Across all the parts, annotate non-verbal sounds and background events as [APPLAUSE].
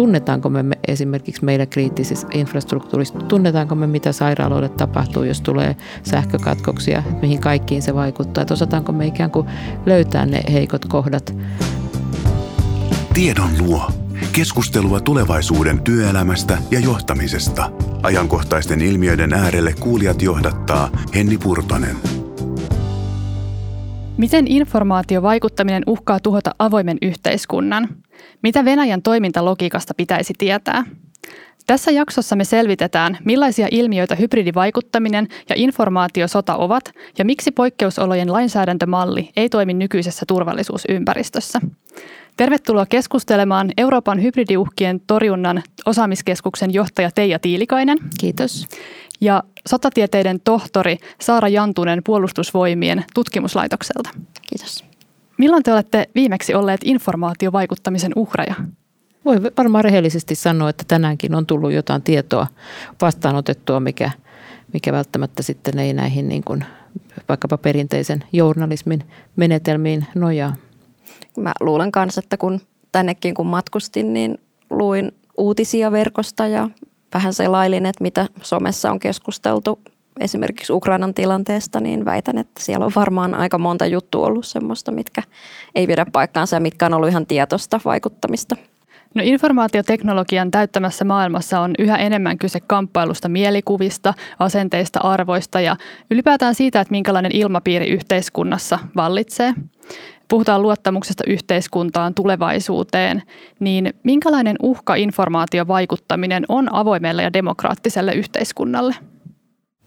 tunnetaanko me esimerkiksi meidän kriittisessä infrastruktuurissa, tunnetaanko me mitä sairaaloille tapahtuu, jos tulee sähkökatkoksia, mihin kaikkiin se vaikuttaa, että osataanko me ikään kuin löytää ne heikot kohdat. Tiedon luo. Keskustelua tulevaisuuden työelämästä ja johtamisesta. Ajankohtaisten ilmiöiden äärelle kuulijat johdattaa Henni Purtonen. Miten informaatiovaikuttaminen uhkaa tuhota avoimen yhteiskunnan? Mitä Venäjän toimintalogiikasta pitäisi tietää? Tässä jaksossa me selvitetään, millaisia ilmiöitä hybridivaikuttaminen ja informaatiosota ovat ja miksi poikkeusolojen lainsäädäntömalli ei toimi nykyisessä turvallisuusympäristössä. Tervetuloa keskustelemaan Euroopan hybridiuhkien torjunnan osaamiskeskuksen johtaja Teija Tiilikainen. Kiitos. Ja sotatieteiden tohtori Saara Jantunen puolustusvoimien tutkimuslaitokselta. Kiitos. Milloin te olette viimeksi olleet informaatiovaikuttamisen uhreja? Voi varmaan rehellisesti sanoa, että tänäänkin on tullut jotain tietoa vastaanotettua, mikä, mikä välttämättä sitten ei näihin niin kuin vaikkapa perinteisen journalismin menetelmiin nojaa. Mä luulen kanssa, että kun tännekin kun matkustin, niin luin uutisia verkosta ja vähän selailin, että mitä somessa on keskusteltu esimerkiksi Ukrainan tilanteesta, niin väitän, että siellä on varmaan aika monta juttua ollut semmoista, mitkä ei pidä paikkaansa ja mitkä on ollut ihan tietoista vaikuttamista. No informaatioteknologian täyttämässä maailmassa on yhä enemmän kyse kamppailusta mielikuvista, asenteista, arvoista ja ylipäätään siitä, että minkälainen ilmapiiri yhteiskunnassa vallitsee. Puhutaan luottamuksesta yhteiskuntaan, tulevaisuuteen, niin minkälainen uhka informaatiovaikuttaminen on avoimelle ja demokraattiselle yhteiskunnalle?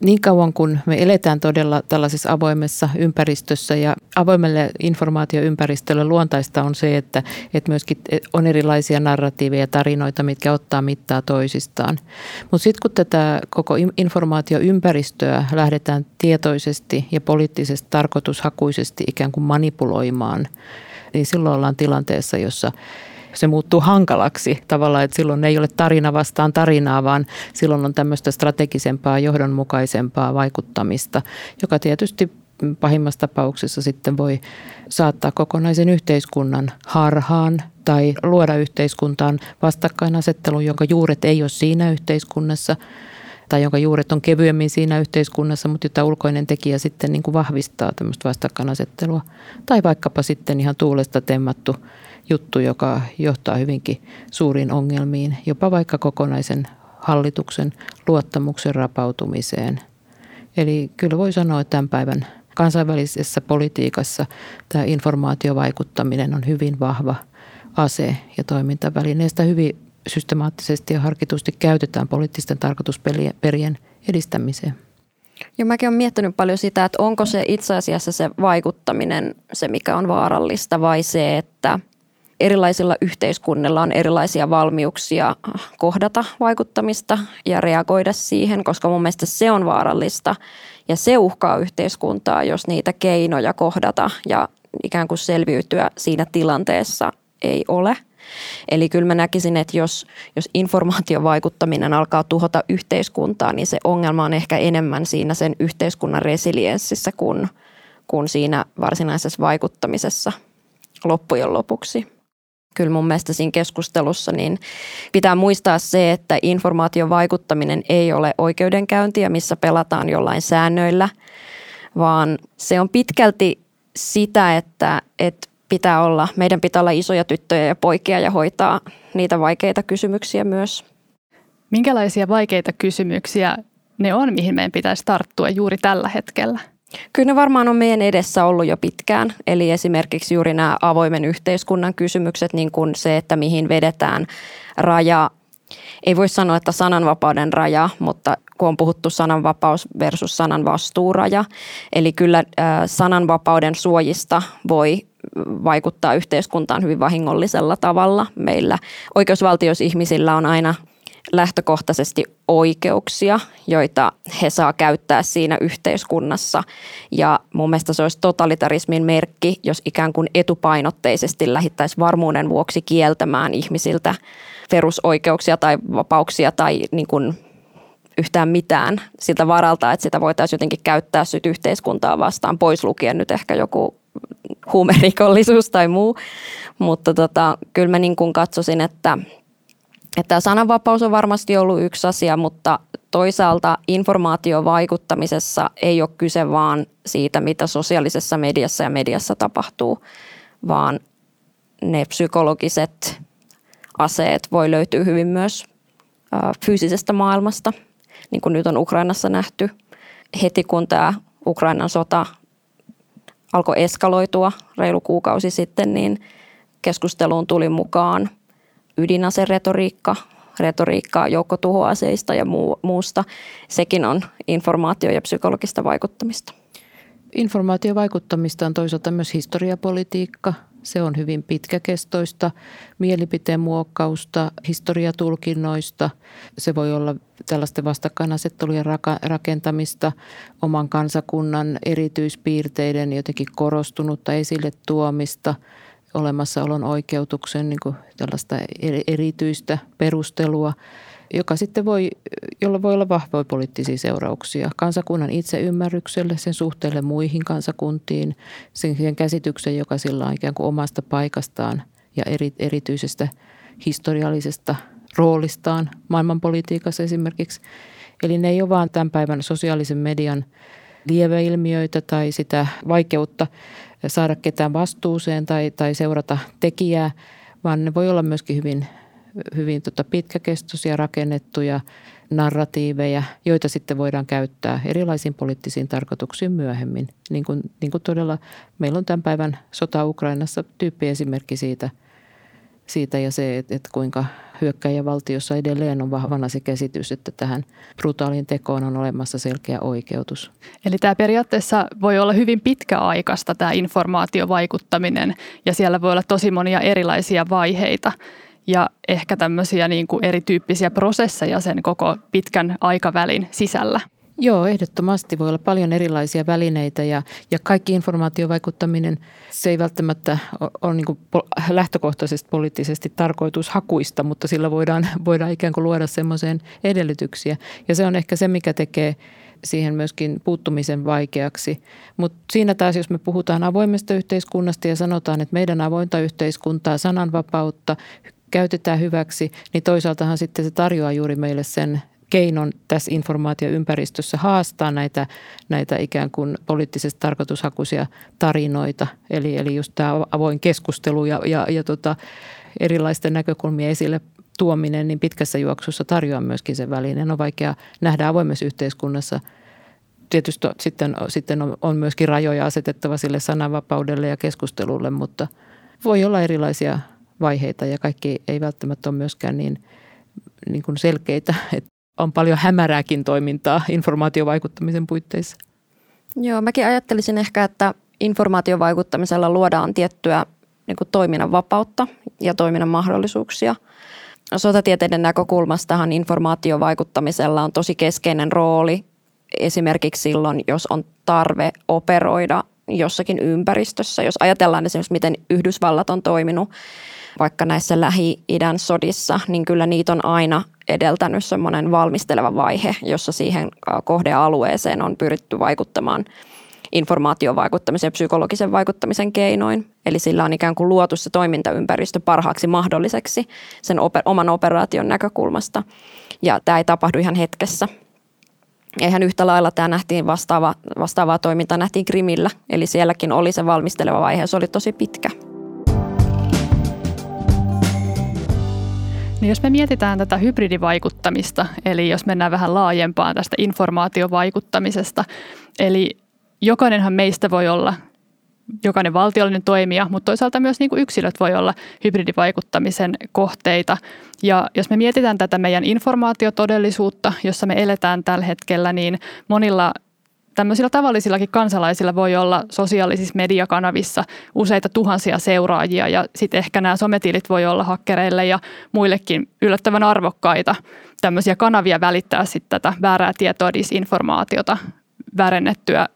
Niin kauan kun me eletään todella tällaisessa avoimessa ympäristössä ja avoimelle informaatioympäristölle luontaista on se, että, että myöskin on erilaisia narratiiveja ja tarinoita, mitkä ottaa mittaa toisistaan. Mutta sitten kun tätä koko informaatioympäristöä lähdetään tietoisesti ja poliittisesti tarkoitushakuisesti ikään kuin manipuloimaan, niin silloin ollaan tilanteessa, jossa se muuttuu hankalaksi tavallaan, että silloin ei ole tarina vastaan tarinaa, vaan silloin on tämmöistä strategisempaa, johdonmukaisempaa vaikuttamista, joka tietysti pahimmassa tapauksessa sitten voi saattaa kokonaisen yhteiskunnan harhaan tai luoda yhteiskuntaan vastakkainasettelun, jonka juuret ei ole siinä yhteiskunnassa tai jonka juuret on kevyemmin siinä yhteiskunnassa, mutta jota ulkoinen tekijä sitten niin kuin vahvistaa tämmöistä vastakkainasettelua. Tai vaikkapa sitten ihan tuulesta temmattu juttu, joka johtaa hyvinkin suuriin ongelmiin, jopa vaikka kokonaisen hallituksen luottamuksen rapautumiseen. Eli kyllä voi sanoa, että tämän päivän kansainvälisessä politiikassa tämä informaatiovaikuttaminen on hyvin vahva ase ja toimintaväline. Sitä hyvin systemaattisesti ja harkitusti käytetään poliittisten tarkoitusperien edistämiseen. Ja mäkin olen miettinyt paljon sitä, että onko se itse asiassa se vaikuttaminen se, mikä on vaarallista vai se, että – erilaisilla yhteiskunnilla on erilaisia valmiuksia kohdata vaikuttamista ja reagoida siihen, koska mun mielestä se on vaarallista ja se uhkaa yhteiskuntaa, jos niitä keinoja kohdata ja ikään kuin selviytyä siinä tilanteessa ei ole. Eli kyllä mä näkisin, että jos, jos informaatiovaikuttaminen alkaa tuhota yhteiskuntaa, niin se ongelma on ehkä enemmän siinä sen yhteiskunnan resilienssissä kuin, kuin siinä varsinaisessa vaikuttamisessa loppujen lopuksi kyllä mun mielestä siinä keskustelussa, niin pitää muistaa se, että informaation vaikuttaminen ei ole oikeudenkäyntiä, missä pelataan jollain säännöillä, vaan se on pitkälti sitä, että, että pitää olla, meidän pitää olla isoja tyttöjä ja poikia ja hoitaa niitä vaikeita kysymyksiä myös. Minkälaisia vaikeita kysymyksiä ne on, mihin meidän pitäisi tarttua juuri tällä hetkellä? Kyllä ne varmaan on meidän edessä ollut jo pitkään. Eli esimerkiksi juuri nämä avoimen yhteiskunnan kysymykset, niin kuin se, että mihin vedetään raja. Ei voi sanoa, että sananvapauden raja, mutta kun on puhuttu sananvapaus versus sananvastuuraja. Eli kyllä sananvapauden suojista voi vaikuttaa yhteiskuntaan hyvin vahingollisella tavalla. Meillä oikeusvaltiosihmisillä on aina lähtökohtaisesti oikeuksia, joita he saa käyttää siinä yhteiskunnassa. Ja mun mielestä se olisi totalitarismin merkki, jos ikään kuin etupainotteisesti lähittäisi varmuuden vuoksi kieltämään ihmisiltä perusoikeuksia tai vapauksia tai niin kuin yhtään mitään siltä varalta, että sitä voitaisiin jotenkin käyttää syt yhteiskuntaa vastaan, pois lukien nyt ehkä joku huumerikollisuus tai muu. Mutta tota, kyllä mä niin kuin että – Että sananvapaus on varmasti ollut yksi asia, mutta toisaalta informaatiovaikuttamisessa ei ole kyse vaan siitä, mitä sosiaalisessa mediassa ja mediassa tapahtuu, vaan ne psykologiset aseet voi löytyä hyvin myös fyysisestä maailmasta, niin kuin nyt on Ukrainassa nähty. Heti kun tämä Ukrainan sota alkoi eskaloitua reilu kuukausi sitten, niin keskusteluun tuli mukaan ydinaseretoriikka, retoriikkaa joukkotuhoaseista ja muu, muusta. Sekin on informaatio- ja psykologista vaikuttamista. Informaatiovaikuttamista on toisaalta myös historiapolitiikka. Se on hyvin pitkäkestoista mielipiteen muokkausta, historiatulkinnoista. Se voi olla tällaisten vastakkainasettelujen rakentamista, oman kansakunnan erityispiirteiden jotenkin korostunutta esille tuomista – olemassaolon oikeutuksen niin kuin tällaista erityistä perustelua, joka sitten voi, jolla voi olla vahvoja poliittisia seurauksia kansakunnan itseymmärrykselle, sen suhteelle muihin kansakuntiin, sen, sen käsityksen, joka sillä on ikään kuin omasta paikastaan ja eri, erityisestä historiallisesta roolistaan maailmanpolitiikassa esimerkiksi. Eli ne ei ole vain tämän päivän sosiaalisen median lieveilmiöitä tai sitä vaikeutta saada ketään vastuuseen tai, tai seurata tekijää, vaan ne voi olla myöskin hyvin, hyvin tota pitkäkestoisia rakennettuja narratiiveja, joita sitten voidaan käyttää erilaisiin poliittisiin tarkoituksiin myöhemmin. Niin kuin, niin kuin todella meillä on tämän päivän sota Ukrainassa tyyppiesimerkki siitä, siitä ja se, että, että kuinka hyökkäjävaltiossa edelleen on vahvana se käsitys, että tähän brutaaliin tekoon on olemassa selkeä oikeutus. Eli tämä periaatteessa voi olla hyvin pitkäaikaista tämä informaatiovaikuttaminen ja siellä voi olla tosi monia erilaisia vaiheita ja ehkä tämmöisiä niin kuin erityyppisiä prosesseja sen koko pitkän aikavälin sisällä. Joo, ehdottomasti voi olla paljon erilaisia välineitä ja, ja kaikki informaatiovaikuttaminen, se ei välttämättä ole niin lähtökohtaisesti poliittisesti tarkoitushakuista, mutta sillä voidaan, [LAUGHS] voidaan ikään kuin luoda semmoiseen edellytyksiä. Ja se on ehkä se, mikä tekee siihen myöskin puuttumisen vaikeaksi. Mutta siinä taas, jos me puhutaan avoimesta yhteiskunnasta ja sanotaan, että meidän avointa yhteiskuntaa, sananvapautta käytetään hyväksi, niin toisaaltahan sitten se tarjoaa juuri meille sen keinon tässä informaatioympäristössä haastaa näitä, näitä ikään kuin poliittisesti tarkoitushakuisia tarinoita. Eli, eli just tämä avoin keskustelu ja, ja, ja tota, erilaisten näkökulmien esille tuominen, niin pitkässä juoksussa tarjoaa myöskin sen välineen. On vaikea nähdä avoimessa yhteiskunnassa. Tietysti sitten, sitten on, myöskin rajoja asetettava sille sananvapaudelle ja keskustelulle, mutta voi olla erilaisia vaiheita ja kaikki ei välttämättä ole myöskään niin, niin kuin selkeitä, että on paljon hämärääkin toimintaa informaatiovaikuttamisen puitteissa. Joo, mäkin ajattelisin ehkä, että informaatiovaikuttamisella luodaan tiettyä niin kuin toiminnan vapautta ja toiminnan mahdollisuuksia. Sotatieteiden näkökulmastahan informaatiovaikuttamisella on tosi keskeinen rooli esimerkiksi silloin, jos on tarve operoida jossakin ympäristössä. Jos ajatellaan esimerkiksi, miten Yhdysvallat on toiminut vaikka näissä Lähi-idän sodissa, niin kyllä niitä on aina edeltänyt semmoinen valmisteleva vaihe, jossa siihen kohdealueeseen on pyritty vaikuttamaan informaatiovaikuttamisen ja psykologisen vaikuttamisen keinoin. Eli sillä on ikään kuin luotu se toimintaympäristö parhaaksi mahdolliseksi sen oman operaation näkökulmasta. Ja tämä ei tapahdu ihan hetkessä. Eihän yhtä lailla tämä nähtiin vastaava, vastaavaa toimintaa nähtiin Krimillä, eli sielläkin oli se valmisteleva vaihe, se oli tosi pitkä. Niin jos me mietitään tätä hybridivaikuttamista, eli jos mennään vähän laajempaan tästä informaatiovaikuttamisesta, eli jokainenhan meistä voi olla jokainen valtiollinen toimija, mutta toisaalta myös niin kuin yksilöt voi olla hybridivaikuttamisen kohteita. Ja jos me mietitään tätä meidän informaatiotodellisuutta, jossa me eletään tällä hetkellä, niin monilla tämmöisillä tavallisillakin kansalaisilla voi olla sosiaalisissa mediakanavissa useita tuhansia seuraajia ja sitten ehkä nämä sometilit voi olla hakkereille ja muillekin yllättävän arvokkaita tämmöisiä kanavia välittää sitten tätä väärää tietoa, disinformaatiota, värennettyä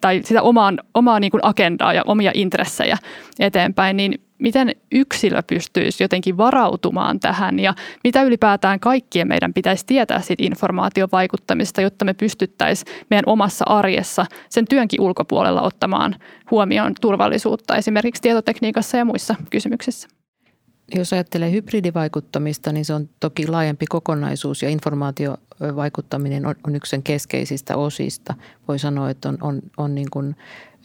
tai sitä omaa, omaa niin agendaa ja omia intressejä eteenpäin, niin miten yksilö pystyisi jotenkin varautumaan tähän ja mitä ylipäätään kaikkien meidän pitäisi tietää siitä informaatiovaikuttamista, jotta me pystyttäisiin meidän omassa arjessa sen työnkin ulkopuolella ottamaan huomioon turvallisuutta esimerkiksi tietotekniikassa ja muissa kysymyksissä. Jos ajattelee hybridivaikuttamista, niin se on toki laajempi kokonaisuus ja informaatiovaikuttaminen on, on yksi sen keskeisistä osista. Voi sanoa, että on, on, on niin kuin,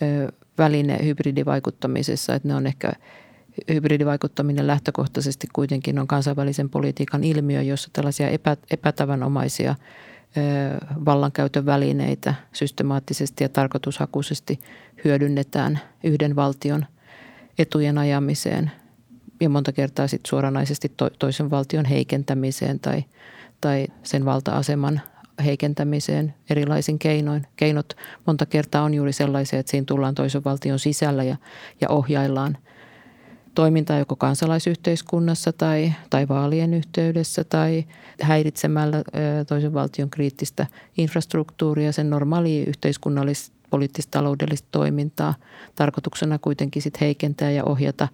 ö, väline hybridivaikuttamisessa, että ne on ehkä hybridivaikuttaminen lähtökohtaisesti kuitenkin on kansainvälisen politiikan ilmiö, jossa tällaisia epä, epätavanomaisia vallankäytön välineitä systemaattisesti ja tarkoitushakuisesti hyödynnetään yhden valtion etujen ajamiseen ja monta kertaa sitten suoranaisesti to, toisen valtion heikentämiseen tai, tai sen valta-aseman heikentämiseen erilaisin keinoin. Keinot monta kertaa on juuri sellaisia, että siinä tullaan toisen valtion sisällä ja, ja ohjaillaan toimintaa joko kansalaisyhteiskunnassa tai, tai vaalien yhteydessä tai häiritsemällä toisen valtion kriittistä infrastruktuuria, sen normaalia yhteiskunnallista, poliittista, taloudellista toimintaa. Tarkoituksena kuitenkin sit heikentää ja ohjata,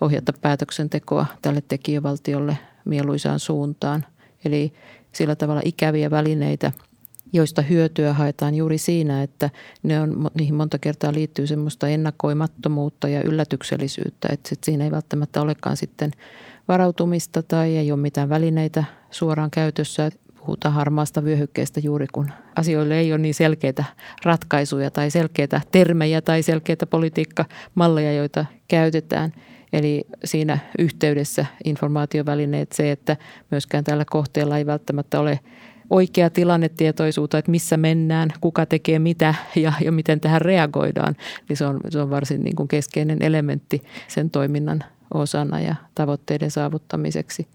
ohjata päätöksentekoa tälle tekijävaltiolle mieluisaan suuntaan. Eli sillä tavalla ikäviä välineitä, joista hyötyä haetaan juuri siinä, että ne on, niihin monta kertaa liittyy semmoista ennakoimattomuutta ja yllätyksellisyyttä, että sit siinä ei välttämättä olekaan sitten varautumista tai ei ole mitään välineitä suoraan käytössä. Puhutaan harmaasta vyöhykkeestä juuri kun asioille ei ole niin selkeitä ratkaisuja tai selkeitä termejä tai selkeitä politiikkamalleja, joita käytetään – Eli siinä yhteydessä informaatiovälineet se, että myöskään tällä kohteella ei välttämättä ole oikea tilannetietoisuutta, että missä mennään, kuka tekee mitä ja, ja miten tähän reagoidaan, niin se on, se on varsin niin kuin keskeinen elementti sen toiminnan osana ja tavoitteiden saavuttamiseksi.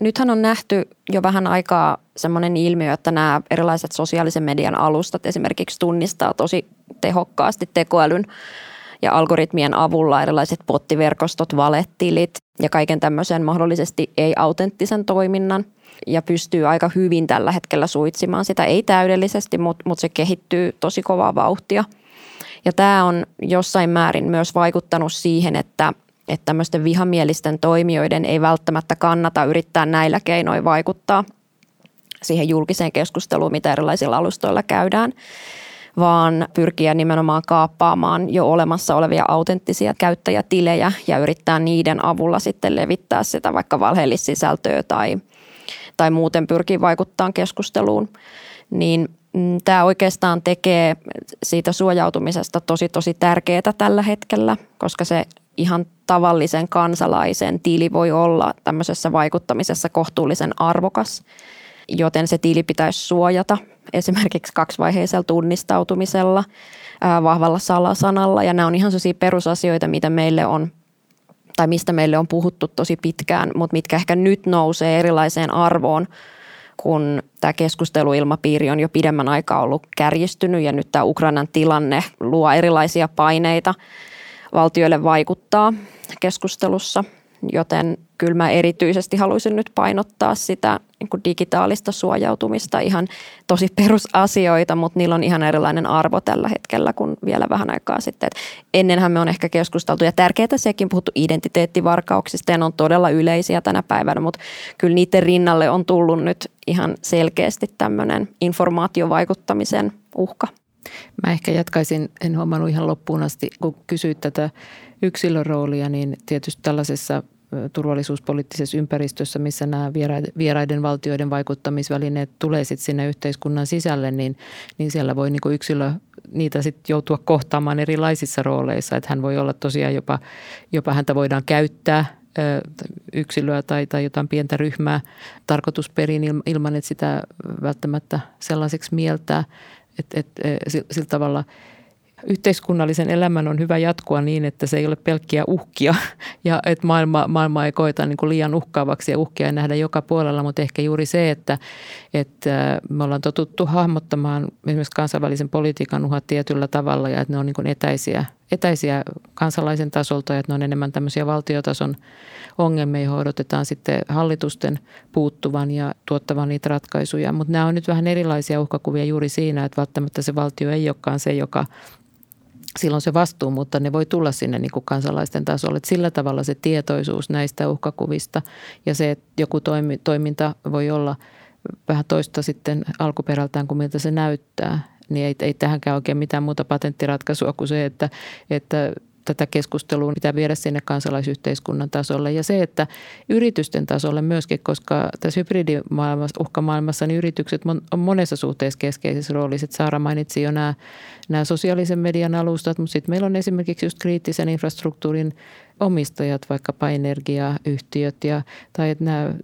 Nythän on nähty jo vähän aikaa semmoinen ilmiö, että nämä erilaiset sosiaalisen median alustat esimerkiksi tunnistaa tosi tehokkaasti tekoälyn ja algoritmien avulla erilaiset pottiverkostot, valettilit ja kaiken tämmöisen mahdollisesti ei-autenttisen toiminnan ja pystyy aika hyvin tällä hetkellä suitsimaan sitä, ei täydellisesti, mutta, mutta se kehittyy tosi kovaa vauhtia. Ja tämä on jossain määrin myös vaikuttanut siihen, että, että tämmöisten vihamielisten toimijoiden ei välttämättä kannata yrittää näillä keinoin vaikuttaa siihen julkiseen keskusteluun, mitä erilaisilla alustoilla käydään vaan pyrkiä nimenomaan kaappaamaan jo olemassa olevia autenttisia käyttäjätilejä ja yrittää niiden avulla sitten levittää sitä vaikka valheellissisältöä tai, tai muuten pyrkii vaikuttaa keskusteluun. Niin mm, tämä oikeastaan tekee siitä suojautumisesta tosi tosi tärkeää tällä hetkellä, koska se ihan tavallisen kansalaisen tili voi olla tämmöisessä vaikuttamisessa kohtuullisen arvokas, joten se tili pitäisi suojata esimerkiksi kaksivaiheisella tunnistautumisella, vahvalla salasanalla ja nämä on ihan sellaisia perusasioita, mitä meille on tai mistä meille on puhuttu tosi pitkään, mutta mitkä ehkä nyt nousee erilaiseen arvoon, kun tämä keskusteluilmapiiri on jo pidemmän aikaa ollut kärjistynyt ja nyt tämä Ukrainan tilanne luo erilaisia paineita valtioille vaikuttaa keskustelussa, joten kyllä mä erityisesti haluaisin nyt painottaa sitä niin digitaalista suojautumista, ihan tosi perusasioita, mutta niillä on ihan erilainen arvo tällä hetkellä kuin vielä vähän aikaa sitten. Et ennenhän me on ehkä keskusteltu ja tärkeää sekin puhuttu identiteettivarkauksista ja ne on todella yleisiä tänä päivänä, mutta kyllä niiden rinnalle on tullut nyt ihan selkeästi tämmöinen informaatiovaikuttamisen uhka. Mä ehkä jatkaisin, en huomannut ihan loppuun asti, kun kysyit tätä yksilöroolia, niin tietysti tällaisessa turvallisuuspoliittisessa ympäristössä, missä nämä vieraiden valtioiden vaikuttamisvälineet tulee sitten sinne yhteiskunnan sisälle, niin, niin siellä voi niin yksilö niitä sitten joutua kohtaamaan erilaisissa rooleissa. Että hän voi olla tosiaan jopa, jopa häntä voidaan käyttää yksilöä tai, tai jotain pientä ryhmää tarkoitusperin ilman, että sitä välttämättä sellaiseksi mieltää. Että et, sillä tavalla – yhteiskunnallisen elämän on hyvä jatkua niin, että se ei ole pelkkiä uhkia [LAUGHS] ja että maailma, maailma ei koeta niin kuin liian uhkaavaksi ja uhkia ei nähdä joka puolella, mutta ehkä juuri se, että, että me ollaan totuttu hahmottamaan esimerkiksi kansainvälisen politiikan uhat tietyllä tavalla ja että ne on niin kuin etäisiä, etäisiä kansalaisen tasolta ja että ne on enemmän tämmöisiä valtiotason ongelmia, joihin odotetaan sitten hallitusten puuttuvan ja tuottavan niitä ratkaisuja. Mutta nämä on nyt vähän erilaisia uhkakuvia juuri siinä, että välttämättä se valtio ei olekaan se, joka silloin se vastuu, mutta ne voi tulla sinne niin kuin kansalaisten tasolle. Että sillä tavalla se tietoisuus näistä uhkakuvista ja se, että joku toimi, toiminta voi olla vähän toista sitten alkuperältään kuin miltä se näyttää, niin ei, ei tähänkään oikein mitään muuta patenttiratkaisua kuin se, että, että tätä keskustelua pitää viedä sinne kansalaisyhteiskunnan tasolle. Ja se, että yritysten tasolle myöskin, koska tässä hybridimaailmassa, uhkamaailmassa, niin yritykset on monessa suhteessa keskeisessä roolissa. Saara mainitsi jo nämä, nämä sosiaalisen median alustat, mutta sitten meillä on esimerkiksi just kriittisen infrastruktuurin omistajat, vaikkapa energiayhtiöt ja, tai että nämä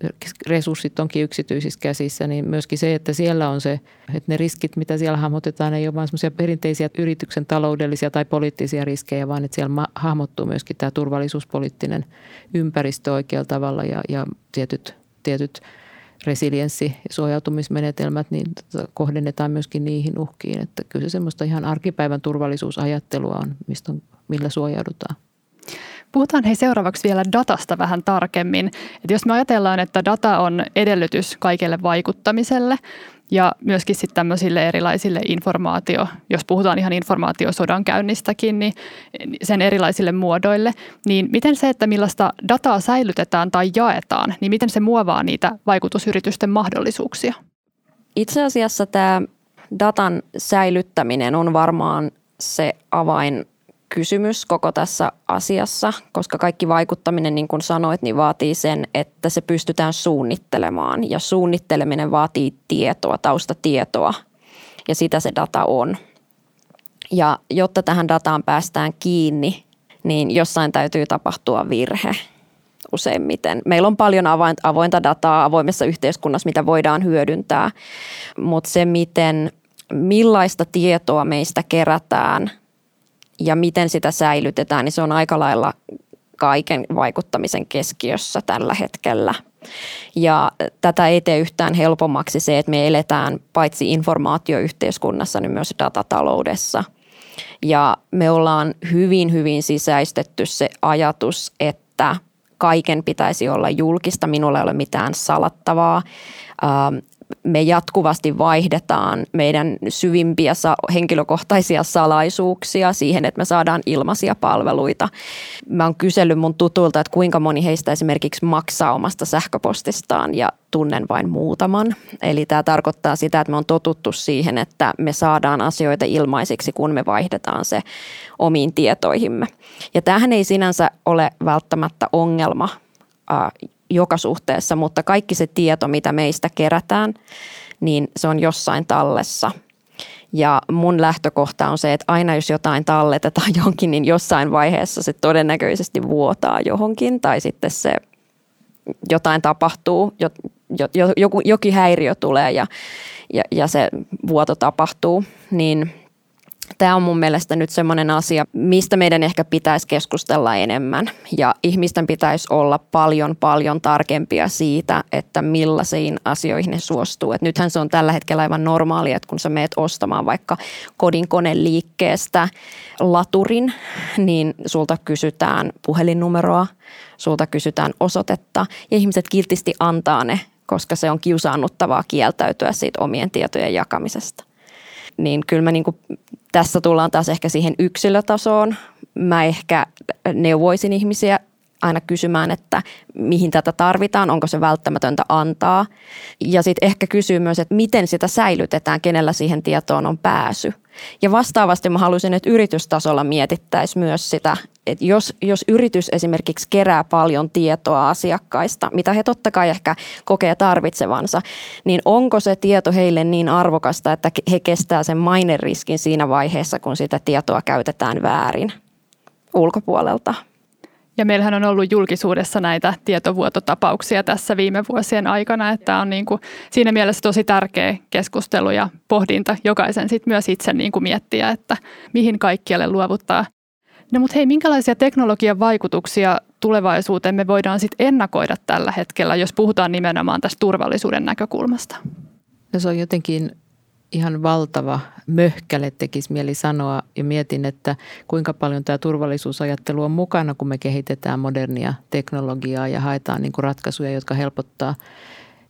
resurssit onkin yksityisissä käsissä, niin myöskin se, että siellä on se, että ne riskit, mitä siellä hahmotetaan, ei ole vain semmoisia perinteisiä yrityksen taloudellisia tai poliittisia riskejä, vaan että siellä hahmottuu myöskin tämä turvallisuuspoliittinen ympäristö oikealla tavalla ja, ja tietyt, tietyt resilienssi- ja suojautumismenetelmät, niin tota, kohdennetaan myöskin niihin uhkiin. Että kyllä se semmoista ihan arkipäivän turvallisuusajattelua on, mistä on, millä suojaudutaan. Puhutaan hei seuraavaksi vielä datasta vähän tarkemmin. Et jos me ajatellaan, että data on edellytys kaikelle vaikuttamiselle ja myöskin sitten tämmöisille erilaisille informaatio, jos puhutaan ihan informaatiosodan käynnistäkin, niin sen erilaisille muodoille, niin miten se, että millaista dataa säilytetään tai jaetaan, niin miten se muovaa niitä vaikutusyritysten mahdollisuuksia? Itse asiassa tämä datan säilyttäminen on varmaan se avain kysymys koko tässä asiassa, koska kaikki vaikuttaminen, niin kuin sanoit, niin vaatii sen, että se pystytään suunnittelemaan. Ja suunnitteleminen vaatii tietoa, taustatietoa, ja sitä se data on. Ja jotta tähän dataan päästään kiinni, niin jossain täytyy tapahtua virhe useimmiten. Meillä on paljon avointa dataa avoimessa yhteiskunnassa, mitä voidaan hyödyntää, mutta se, miten, millaista tietoa meistä kerätään – ja miten sitä säilytetään, niin se on aika lailla kaiken vaikuttamisen keskiössä tällä hetkellä. Ja tätä ei tee yhtään helpommaksi se, että me eletään paitsi informaatioyhteiskunnassa, niin myös datataloudessa. Ja me ollaan hyvin, hyvin sisäistetty se ajatus, että kaiken pitäisi olla julkista, minulla ei ole mitään salattavaa me jatkuvasti vaihdetaan meidän syvimpiä henkilökohtaisia salaisuuksia siihen, että me saadaan ilmaisia palveluita. Mä oon kysellyt mun tutulta, että kuinka moni heistä esimerkiksi maksaa omasta sähköpostistaan ja tunnen vain muutaman. Eli tämä tarkoittaa sitä, että me on totuttu siihen, että me saadaan asioita ilmaisiksi, kun me vaihdetaan se omiin tietoihimme. Ja tämähän ei sinänsä ole välttämättä ongelma joka suhteessa, mutta kaikki se tieto, mitä meistä kerätään, niin se on jossain tallessa. Ja mun lähtökohta on se, että aina jos jotain talletetaan [LAUGHS] johonkin, niin jossain vaiheessa se todennäköisesti vuotaa johonkin tai sitten se jotain tapahtuu, jo, jo, joku, jokin häiriö tulee ja, ja, ja se vuoto tapahtuu, niin – Tämä on mun mielestä nyt semmoinen asia, mistä meidän ehkä pitäisi keskustella enemmän. Ja ihmisten pitäisi olla paljon, paljon tarkempia siitä, että millaisiin asioihin ne suostuu. Et nythän se on tällä hetkellä aivan normaalia, että kun sä meet ostamaan vaikka kodinkoneliikkeestä laturin, niin sulta kysytään puhelinnumeroa, sulta kysytään osoitetta ja ihmiset kiltisti antaa ne, koska se on kiusaannuttavaa kieltäytyä siitä omien tietojen jakamisesta niin kyllä mä niin kuin, tässä tullaan taas ehkä siihen yksilötasoon. Mä ehkä neuvoisin ihmisiä aina kysymään, että mihin tätä tarvitaan, onko se välttämätöntä antaa. Ja sitten ehkä kysyy myös, että miten sitä säilytetään, kenellä siihen tietoon on pääsy. Ja vastaavasti mä haluaisin, että yritystasolla mietittäisiin myös sitä, että jos, jos yritys esimerkiksi kerää paljon tietoa asiakkaista, mitä he totta kai ehkä kokee tarvitsevansa, niin onko se tieto heille niin arvokasta, että he kestää sen maineriskin siinä vaiheessa, kun sitä tietoa käytetään väärin ulkopuolelta? Ja meillähän on ollut julkisuudessa näitä tietovuototapauksia tässä viime vuosien aikana, että on niin kuin siinä mielessä tosi tärkeä keskustelu ja pohdinta jokaisen sit myös itse niin kuin miettiä, että mihin kaikkialle luovuttaa. No mutta hei, minkälaisia teknologian vaikutuksia tulevaisuuteen me voidaan sitten ennakoida tällä hetkellä, jos puhutaan nimenomaan tästä turvallisuuden näkökulmasta? No se on jotenkin ihan valtava möhkäle tekisi mieli sanoa ja mietin, että kuinka paljon tämä turvallisuusajattelu on mukana, kun me kehitetään modernia teknologiaa ja haetaan niin kuin ratkaisuja, jotka helpottaa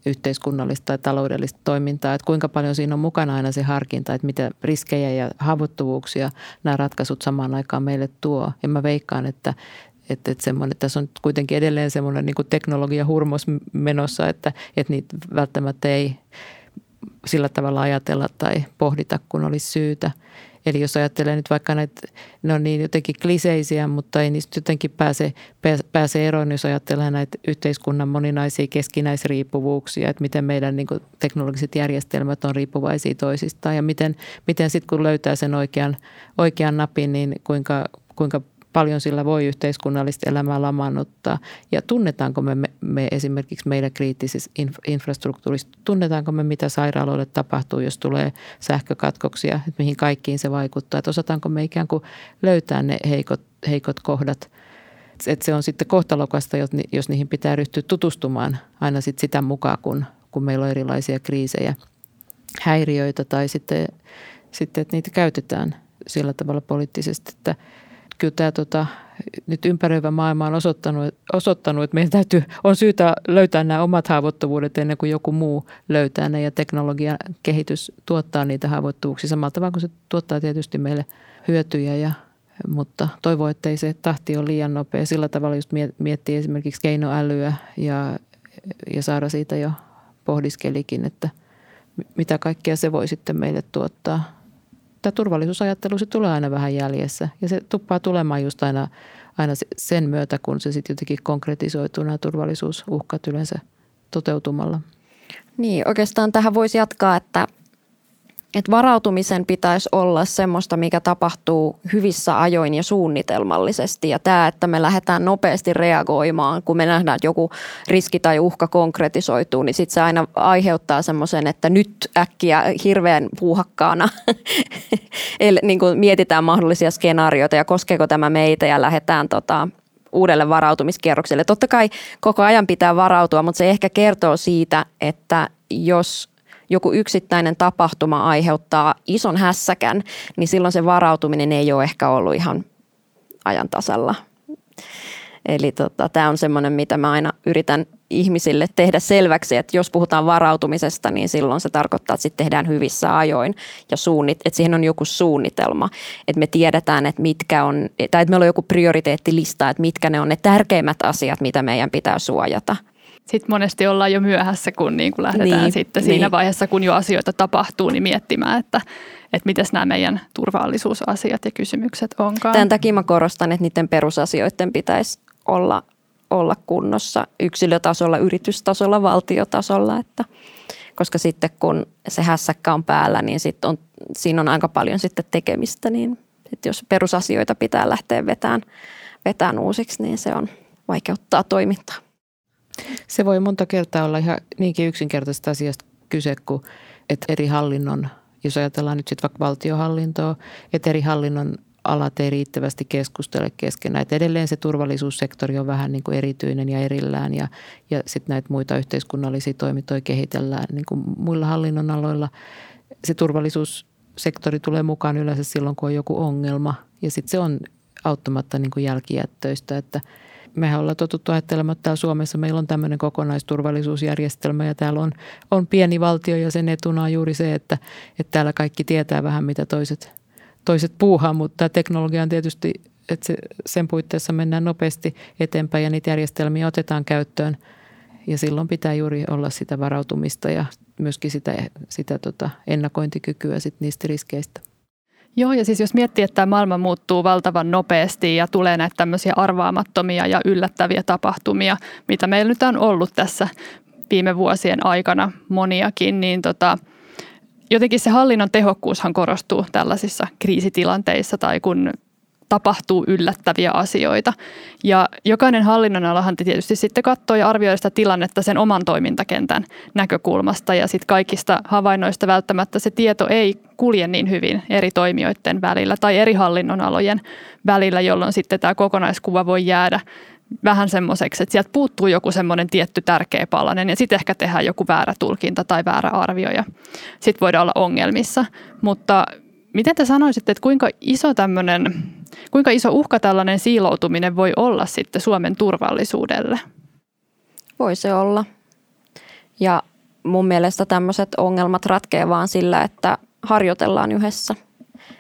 yhteiskunnallista tai taloudellista toimintaa, että kuinka paljon siinä on mukana aina se harkinta, että mitä riskejä ja haavoittuvuuksia nämä ratkaisut samaan aikaan meille tuo. Ja mä veikkaan, että että, että semmoinen, tässä on kuitenkin edelleen semmoinen niin teknologia-hurmos menossa, että, että niitä välttämättä ei sillä tavalla ajatella tai pohdita, kun olisi syytä. Eli jos ajattelee nyt vaikka näitä, ne on niin jotenkin kliseisiä, mutta ei niistä jotenkin pääse, pääse eroon, jos ajattelee näitä yhteiskunnan moninaisia keskinäisriippuvuuksia, että miten meidän niin teknologiset järjestelmät on riippuvaisia toisistaan ja miten, miten sitten kun löytää sen oikean, oikean napin, niin kuinka, kuinka paljon sillä voi yhteiskunnallista elämää lamaannuttaa. Ja tunnetaanko me, me, me esimerkiksi meidän kriittisessä infrastruktuurissa, tunnetaanko me mitä sairaaloille tapahtuu, jos tulee sähkökatkoksia, että mihin kaikkiin se vaikuttaa. Että osataanko me ikään kuin löytää ne heikot, heikot kohdat. Että se on sitten kohtalokasta, jos niihin pitää ryhtyä tutustumaan aina sit sitä mukaan, kun, kun meillä on erilaisia kriisejä, häiriöitä tai sitten, sitten että niitä käytetään sillä tavalla poliittisesti, että – kyllä tämä tota, nyt ympäröivä maailma on osoittanut, osoittanut, että meidän täytyy, on syytä löytää nämä omat haavoittuvuudet ennen kuin joku muu löytää ne ja teknologian kehitys tuottaa niitä haavoittuvuuksia samalla tavalla kuin se tuottaa tietysti meille hyötyjä ja mutta toivon, ettei se tahti ole liian nopea. Sillä tavalla just miettii esimerkiksi keinoälyä ja, ja saada siitä jo pohdiskelikin, että mitä kaikkea se voi sitten meille tuottaa tämä turvallisuusajattelu, se tulee aina vähän jäljessä. Ja se tuppaa tulemaan just aina, aina sen myötä, kun se sitten jotenkin konkretisoituu nämä turvallisuusuhkat yleensä toteutumalla. Niin, oikeastaan tähän voisi jatkaa, että että varautumisen pitäisi olla semmoista, mikä tapahtuu hyvissä ajoin ja suunnitelmallisesti. Ja tämä, että me lähdetään nopeasti reagoimaan, kun me nähdään, että joku riski tai uhka konkretisoituu, niin sitten se aina aiheuttaa semmoisen, että nyt äkkiä hirveän puuhakkaana [LAUGHS] niin kuin mietitään mahdollisia skenaarioita ja koskeeko tämä meitä ja lähdetään tota, uudelle varautumiskierrokselle. Totta kai koko ajan pitää varautua, mutta se ehkä kertoo siitä, että jos joku yksittäinen tapahtuma aiheuttaa ison hässäkän, niin silloin se varautuminen ei ole ehkä ollut ihan ajan tasalla. Eli tota, tämä on semmoinen, mitä mä aina yritän ihmisille tehdä selväksi, että jos puhutaan varautumisesta, niin silloin se tarkoittaa, että sitten tehdään hyvissä ajoin ja suunnit, että siihen on joku suunnitelma, että me tiedetään, että mitkä on, tai että meillä on joku prioriteettilista, että mitkä ne on ne tärkeimmät asiat, mitä meidän pitää suojata – sitten monesti ollaan jo myöhässä, kun niin kuin lähdetään niin, sitten niin. siinä vaiheessa, kun jo asioita tapahtuu, niin miettimään, että, että miten nämä meidän turvallisuusasiat ja kysymykset onkaan. Tämän takia mä korostan, että niiden perusasioiden pitäisi olla, olla kunnossa yksilötasolla, yritystasolla, valtiotasolla, että, koska sitten kun se hässäkkä on päällä, niin sit on, siinä on aika paljon sitten tekemistä, niin että jos perusasioita pitää lähteä vetämään, vetämään uusiksi, niin se on vaikeuttaa toimintaa. Se voi monta kertaa olla ihan niinkin yksinkertaisesta asiasta kyse, kuin että eri hallinnon, jos ajatellaan nyt sitten vaikka valtiohallintoa, että eri hallinnon alat ei riittävästi keskustele keskenään. Että edelleen se turvallisuussektori on vähän niin kuin erityinen ja erillään ja, ja sitten näitä muita yhteiskunnallisia toimintoja kehitellään niin kuin muilla hallinnon aloilla. Se turvallisuussektori tulee mukaan yleensä silloin, kun on joku ongelma ja sitten se on auttamatta niin kuin jälkijättöistä, että – mehän ollaan totuttu ajattelemaan, että täällä Suomessa meillä on tämmöinen kokonaisturvallisuusjärjestelmä ja täällä on, on pieni valtio ja sen etuna on juuri se, että, että täällä kaikki tietää vähän mitä toiset, toiset puuhaa, mutta tämä teknologia on tietysti, että se, sen puitteissa mennään nopeasti eteenpäin ja niitä järjestelmiä otetaan käyttöön ja silloin pitää juuri olla sitä varautumista ja myöskin sitä, sitä tota ennakointikykyä sit niistä riskeistä. Joo, ja siis jos miettii, että tämä maailma muuttuu valtavan nopeasti ja tulee näitä tämmöisiä arvaamattomia ja yllättäviä tapahtumia, mitä meillä nyt on ollut tässä viime vuosien aikana moniakin, niin tota, jotenkin se hallinnon tehokkuushan korostuu tällaisissa kriisitilanteissa tai kun tapahtuu yllättäviä asioita. Ja jokainen hallinnonalahan tietysti sitten katsoo ja arvioi sitä tilannetta sen oman toimintakentän näkökulmasta ja sitten kaikista havainnoista välttämättä se tieto ei kulje niin hyvin eri toimijoiden välillä tai eri hallinnonalojen välillä, jolloin sitten tämä kokonaiskuva voi jäädä vähän semmoiseksi, että sieltä puuttuu joku semmoinen tietty tärkeä palanen ja sitten ehkä tehdään joku väärä tulkinta tai väärä arvio ja sitten voidaan olla ongelmissa. Mutta miten te sanoisitte, että kuinka iso tämmöinen Kuinka iso uhka tällainen siiloutuminen voi olla sitten Suomen turvallisuudelle? Voi se olla. Ja mun mielestä tämmöiset ongelmat ratkeaa vaan sillä, että harjoitellaan yhdessä.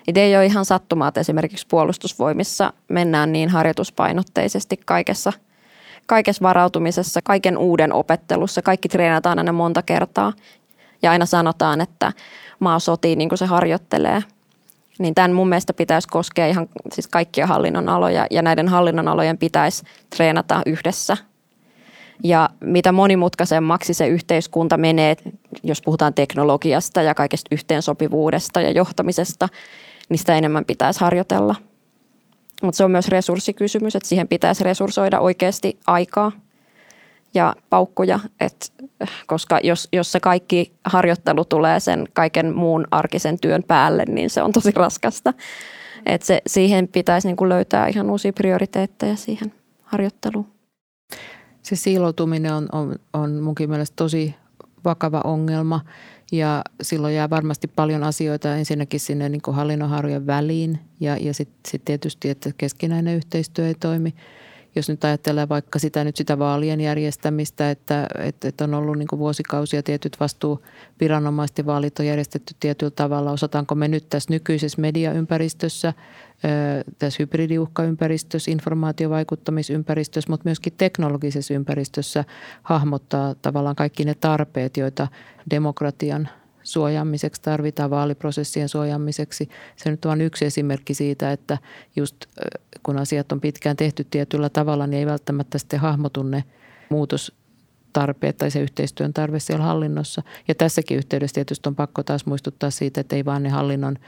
Et ei ole ihan sattumaa, että esimerkiksi puolustusvoimissa mennään niin harjoituspainotteisesti kaikessa, kaikessa varautumisessa, kaiken uuden opettelussa. Kaikki treenataan aina monta kertaa ja aina sanotaan, että maa sotii niin kuin se harjoittelee – Niin tämän mun mielestä pitäisi koskea ihan siis kaikkia hallinnonaloja ja näiden hallinnonalojen pitäisi treenata yhdessä. Ja mitä monimutkaisemmaksi se yhteiskunta menee, jos puhutaan teknologiasta ja kaikesta yhteensopivuudesta ja johtamisesta, niin sitä enemmän pitäisi harjoitella. Mutta se on myös resurssikysymys, että siihen pitäisi resurssoida oikeasti aikaa ja paukkuja, et, koska jos, jos se kaikki harjoittelu tulee sen kaiken muun arkisen työn päälle, niin se on tosi raskasta. Et se, siihen pitäisi niinku löytää ihan uusia prioriteetteja siihen harjoitteluun. Se siiloutuminen on, on, on munkin mielestä tosi vakava ongelma ja silloin jää varmasti paljon asioita ensinnäkin sinne niin hallinnonharujen väliin ja, ja sitten sit tietysti, että keskinäinen yhteistyö ei toimi – jos nyt ajattelee vaikka sitä nyt sitä vaalien järjestämistä, että, että, on ollut niin vuosikausia tietyt vastuuviranomaiset ja vaalit on järjestetty tietyllä tavalla. Osataanko me nyt tässä nykyisessä mediaympäristössä, tässä hybridiuhkaympäristössä, informaatiovaikuttamisympäristössä, mutta myöskin teknologisessa ympäristössä hahmottaa tavallaan kaikki ne tarpeet, joita demokratian suojaamiseksi tarvitaan, vaaliprosessien suojaamiseksi. Se nyt on yksi esimerkki siitä, että just kun asiat on pitkään tehty tietyllä tavalla, niin ei välttämättä sitten hahmotu ne muutostarpeet tai se yhteistyön tarve siellä hallinnossa. Ja tässäkin yhteydessä tietysti on pakko taas muistuttaa siitä, että ei vaan ne hallinnon,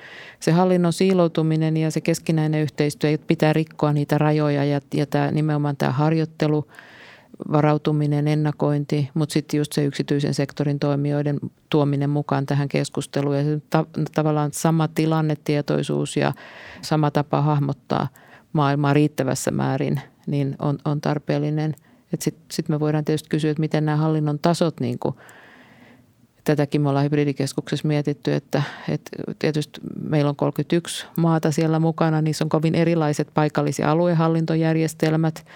se hallinnon siiloutuminen ja se keskinäinen yhteistyö, pitää rikkoa niitä rajoja ja, ja tämä, nimenomaan tämä harjoittelu – varautuminen, ennakointi, mutta sitten just se yksityisen sektorin toimijoiden tuominen mukaan tähän keskusteluun. Ja se ta- tavallaan sama tilannetietoisuus ja sama tapa hahmottaa maailmaa riittävässä määrin niin on, on tarpeellinen. Sitten sit me voidaan tietysti kysyä, että miten nämä hallinnon tasot niin kuin – tätäkin me ollaan hybridikeskuksessa mietitty, että, että tietysti meillä on 31 maata siellä mukana, niissä on kovin erilaiset paikallis- ja aluehallintojärjestelmät,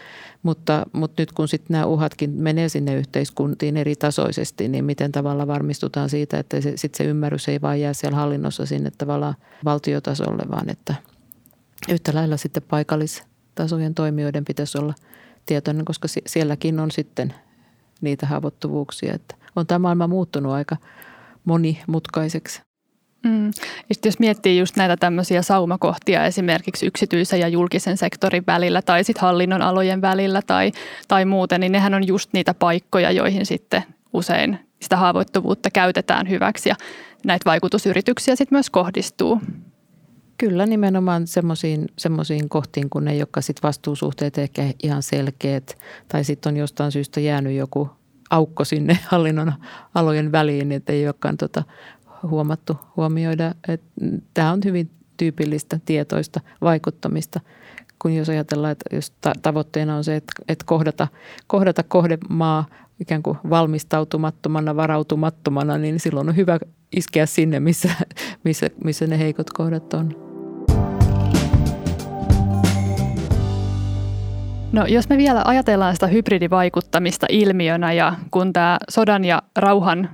mutta, mutta nyt kun sitten nämä uhatkin menee sinne yhteiskuntiin eri tasoisesti, niin miten tavalla varmistutaan siitä, että se, sit se ymmärrys ei vaan jää siellä hallinnossa sinne tavallaan valtiotasolle, vaan että yhtä lailla sitten paikallistasojen toimijoiden pitäisi olla tietoinen, koska sielläkin on sitten niitä haavoittuvuuksia, että on tämä maailma muuttunut aika monimutkaiseksi. Mm. Ja jos miettii just näitä tämmöisiä saumakohtia esimerkiksi yksityisen ja julkisen sektorin välillä tai sitten hallinnon alojen välillä tai, tai muuten, niin nehän on just niitä paikkoja, joihin sitten usein sitä haavoittuvuutta käytetään hyväksi ja näitä vaikutusyrityksiä sitten myös kohdistuu. Kyllä nimenomaan semmoisiin kohtiin, kun ne, jotka sitten vastuusuhteet ehkä ihan selkeät tai sitten on jostain syystä jäänyt joku aukko sinne [LAUGHS] hallinnon alojen väliin, että ei olekaan tota huomattu huomioida. Tämä on hyvin tyypillistä tietoista vaikuttamista, kun jos ajatellaan, että jos tavoitteena on se, että, että kohdata, kohdata kohdemaa ikään kuin valmistautumattomana, varautumattomana, niin silloin on hyvä iskeä sinne, missä, missä, missä ne heikot kohdat on. No jos me vielä ajatellaan sitä hybridivaikuttamista ilmiönä ja kun tämä sodan ja rauhan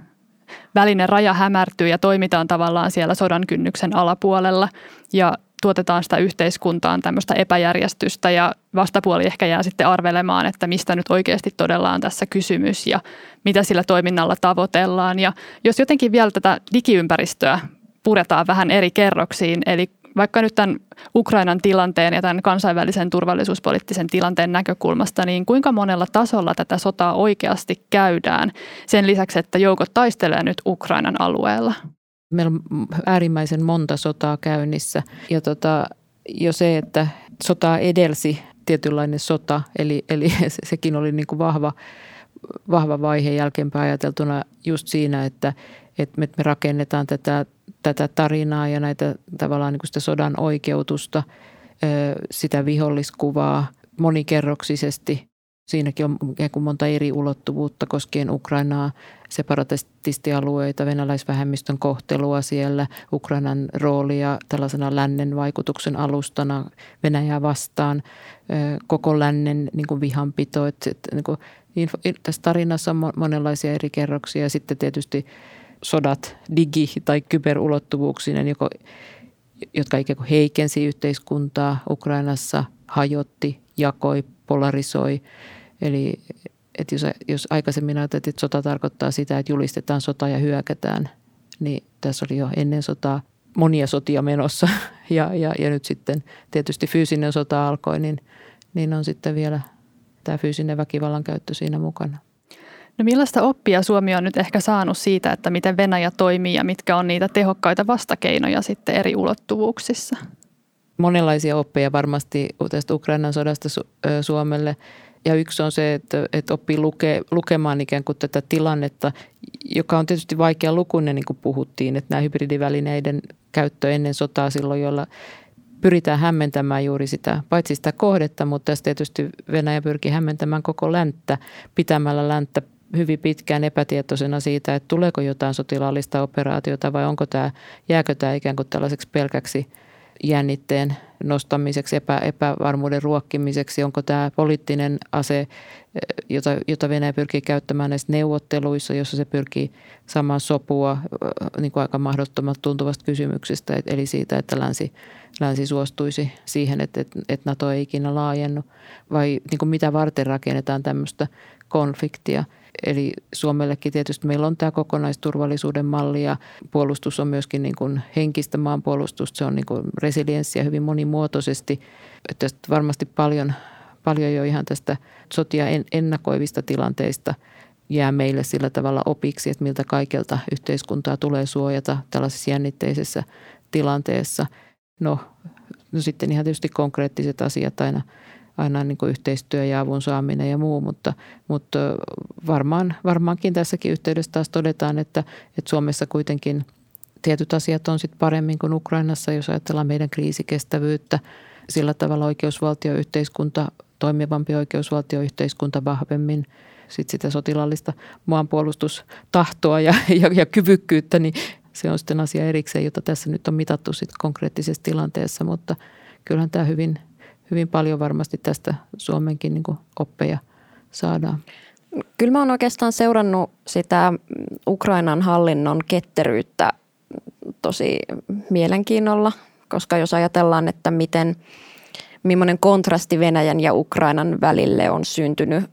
välinen raja hämärtyy ja toimitaan tavallaan siellä sodan kynnyksen alapuolella ja tuotetaan sitä yhteiskuntaan tämmöistä epäjärjestystä ja vastapuoli ehkä jää sitten arvelemaan, että mistä nyt oikeasti todella on tässä kysymys ja mitä sillä toiminnalla tavoitellaan. Ja jos jotenkin vielä tätä digiympäristöä puretaan vähän eri kerroksiin, eli vaikka nyt tämän Ukrainan tilanteen ja tämän kansainvälisen turvallisuuspoliittisen tilanteen näkökulmasta, niin kuinka monella tasolla tätä sotaa oikeasti käydään sen lisäksi, että joukot taistelee nyt Ukrainan alueella? Meillä on äärimmäisen monta sotaa käynnissä ja tota, jo se, että sotaa edelsi tietynlainen sota, eli, eli [LAUGHS] sekin oli niin kuin vahva, vahva vaihe jälkeenpäin ajateltuna just siinä, että, että me rakennetaan tätä tätä tarinaa ja näitä tavallaan niin kuin sitä sodan oikeutusta, sitä viholliskuvaa monikerroksisesti. Siinäkin on monta eri ulottuvuutta koskien Ukrainaa, separatistialueita, venäläisvähemmistön kohtelua siellä, Ukrainan roolia tällaisena lännen vaikutuksen alustana Venäjää vastaan, koko lännen niin kuin vihanpito. Että, niin kuin, tässä tarinassa on monenlaisia eri kerroksia ja sitten tietysti sodat digi- tai kyberulottuvuuksinen, joko, jotka ikään kuin heikensi yhteiskuntaa Ukrainassa, hajotti, jakoi, polarisoi. Eli että jos, jos aikaisemmin ajateltiin, että sota tarkoittaa sitä, että julistetaan sota ja hyökätään, niin tässä oli jo ennen sotaa monia sotia menossa [LAUGHS] ja, ja, ja nyt sitten tietysti fyysinen sota alkoi, niin, niin on sitten vielä tämä fyysinen väkivallan käyttö siinä mukana. No millaista oppia Suomi on nyt ehkä saanut siitä, että miten Venäjä toimii ja mitkä on niitä tehokkaita vastakeinoja sitten eri ulottuvuuksissa? Monenlaisia oppeja varmasti tästä Ukrainan sodasta Suomelle. Ja yksi on se, että, että oppii luke, lukemaan ikään kuin tätä tilannetta, joka on tietysti vaikea lukuinen, niin kuin puhuttiin, että nämä hybridivälineiden käyttö ennen sotaa silloin, jolla pyritään hämmentämään juuri sitä, paitsi sitä kohdetta, mutta tässä tietysti Venäjä pyrkii hämmentämään koko länttä, pitämällä länttä hyvin pitkään epätietoisena siitä, että tuleeko jotain sotilaallista operaatiota vai onko tämä, jääkö tämä ikään kuin tällaiseksi pelkäksi jännitteen nostamiseksi, epä, epävarmuuden ruokkimiseksi, onko tämä poliittinen ase, jota, jota Venäjä pyrkii käyttämään näissä neuvotteluissa, jossa se pyrkii saamaan sopua niin kuin aika mahdottomat tuntuvasta kysymyksestä, eli siitä, että länsi, länsi suostuisi siihen, että, että NATO ei ikinä laajennu, vai niin kuin mitä varten rakennetaan tämmöistä konfliktia – Eli Suomellekin tietysti meillä on tämä kokonaisturvallisuuden malli ja puolustus on myöskin niin kuin henkistä maanpuolustusta. Se on niin kuin resilienssiä hyvin monimuotoisesti. Tästä varmasti paljon, paljon jo ihan tästä sotia ennakoivista tilanteista jää meille sillä tavalla opiksi, että miltä kaikelta yhteiskuntaa tulee suojata tällaisessa jännitteisessä tilanteessa. No, no sitten ihan tietysti konkreettiset asiat aina – aina niin kuin yhteistyö ja avun saaminen ja muu, mutta, mutta varmaan, varmaankin tässäkin yhteydessä taas todetaan, että, että Suomessa kuitenkin tietyt asiat on sitten paremmin kuin Ukrainassa, jos ajatellaan meidän kriisikestävyyttä, sillä tavalla oikeusvaltioyhteiskunta, toimivampi oikeusvaltioyhteiskunta vahvemmin, sitten sitä sotilaallista maanpuolustustahtoa ja, ja, ja kyvykkyyttä, niin se on sitten asia erikseen, jota tässä nyt on mitattu sitten konkreettisessa tilanteessa, mutta kyllähän tämä hyvin, hyvin paljon varmasti tästä Suomenkin niin oppeja saadaan. Kyllä mä oon oikeastaan seurannut sitä Ukrainan hallinnon ketteryyttä tosi mielenkiinnolla, koska jos ajatellaan, että miten, millainen kontrasti Venäjän ja Ukrainan välille on syntynyt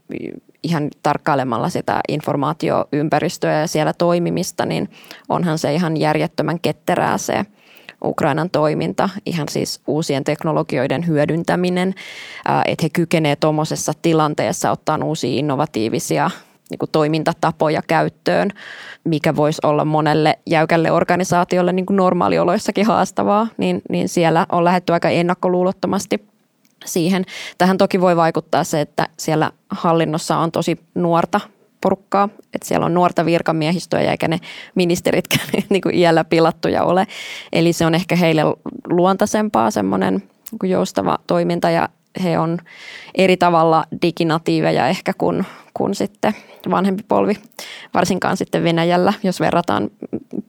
ihan tarkkailemalla sitä informaatioympäristöä ja siellä toimimista, niin onhan se ihan järjettömän ketterää se – Ukrainan toiminta, ihan siis uusien teknologioiden hyödyntäminen, että he kykenevät tuommoisessa tilanteessa ottaa uusia innovatiivisia niin kuin toimintatapoja käyttöön, mikä voisi olla monelle jäykälle organisaatiolle niin kuin normaalioloissakin haastavaa, niin, niin siellä on lähdetty aika ennakkoluulottomasti siihen. Tähän toki voi vaikuttaa se, että siellä hallinnossa on tosi nuorta porukkaa, että siellä on nuorta virkamiehistöä eikä ne ministeritkään [LAUGHS] niin kuin iällä pilattuja ole. Eli se on ehkä heille luontaisempaa semmoinen niin joustava toiminta ja he on eri tavalla diginatiiveja ehkä kuin, kuin sitten vanhempi polvi, varsinkaan sitten Venäjällä, jos verrataan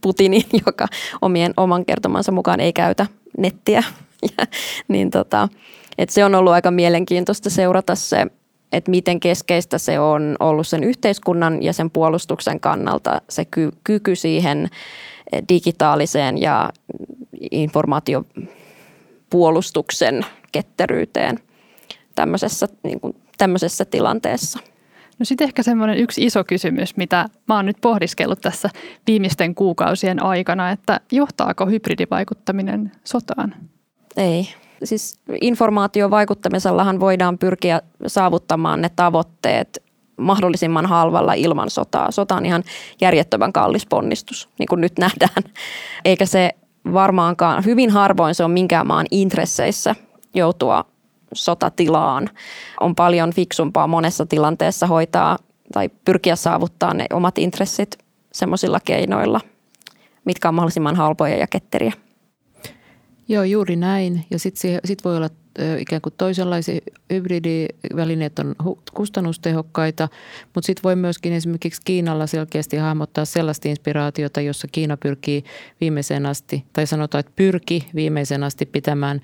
Putinin, [LAUGHS] joka omien, oman kertomansa mukaan ei käytä nettiä. [LAUGHS] Ja, niin tota, et se on ollut aika mielenkiintoista seurata se että miten keskeistä se on ollut sen yhteiskunnan ja sen puolustuksen kannalta se ky- kyky siihen digitaaliseen ja informaatiopuolustuksen ketteryyteen tämmöisessä, niin kuin, tämmöisessä tilanteessa. No sitten ehkä semmoinen yksi iso kysymys, mitä mä oon nyt pohdiskellut tässä viimeisten kuukausien aikana, että johtaako hybridivaikuttaminen sotaan? Ei siis informaatiovaikuttamisellahan voidaan pyrkiä saavuttamaan ne tavoitteet mahdollisimman halvalla ilman sotaa. Sota on ihan järjettömän kallis ponnistus, niin kuin nyt nähdään. Eikä se varmaankaan, hyvin harvoin se on minkään maan intresseissä joutua sotatilaan. On paljon fiksumpaa monessa tilanteessa hoitaa tai pyrkiä saavuttaa ne omat intressit semmoisilla keinoilla, mitkä on mahdollisimman halpoja ja ketteriä. Joo, juuri näin. Ja sitten sit voi olla ikään kuin toisenlaisia hybridivälineet on kustannustehokkaita, mutta sitten voi myöskin esimerkiksi Kiinalla selkeästi hahmottaa sellaista inspiraatiota, jossa Kiina pyrkii viimeiseen asti, tai sanotaan, että pyrki viimeiseen asti pitämään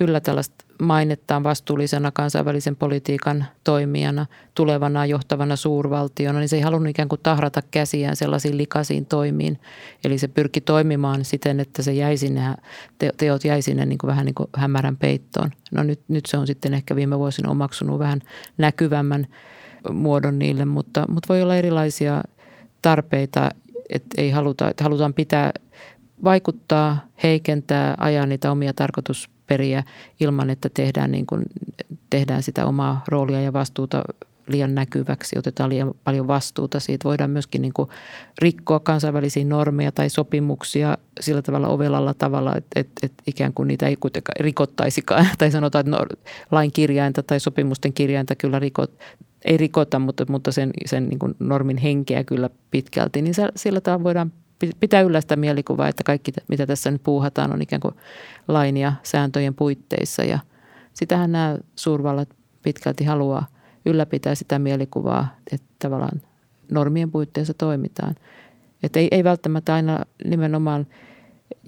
yllä tällaista mainettaan vastuullisena kansainvälisen politiikan toimijana, tulevana johtavana suurvaltiona, niin se ei halunnut ikään kuin tahrata käsiään sellaisiin likaisiin toimiin. Eli se pyrki toimimaan siten, että se jäi sinne, teot jäi sinne niin kuin vähän niin kuin hämärän peittoon. No nyt, nyt se on sitten ehkä viime vuosina omaksunut vähän näkyvämmän muodon niille, mutta, mutta voi olla erilaisia tarpeita, että ei haluta, että halutaan pitää vaikuttaa, heikentää, ajaa niitä omia tarkoitusperiä ilman, että tehdään, niin kuin, tehdään sitä omaa roolia ja vastuuta liian näkyväksi, otetaan liian paljon vastuuta. Siitä voidaan myöskin niin kuin rikkoa kansainvälisiä normeja tai sopimuksia sillä tavalla ovelalla tavalla, että, että, että ikään kuin niitä ei kuitenkaan rikottaisikaan. [LAUGHS] Tai sanotaan, että no, lain kirjainta tai sopimusten kirjainta kyllä rikot, ei rikota, mutta, mutta sen, sen niin kuin normin henkeä kyllä pitkälti. Niin sillä tavalla voidaan pitää yllä sitä mielikuvaa, että kaikki mitä tässä nyt puuhataan on ikään kuin lain ja sääntöjen puitteissa. Ja sitähän nämä suurvallat pitkälti haluaa ylläpitää sitä mielikuvaa, että tavallaan normien puitteissa toimitaan. Että ei, ei välttämättä aina nimenomaan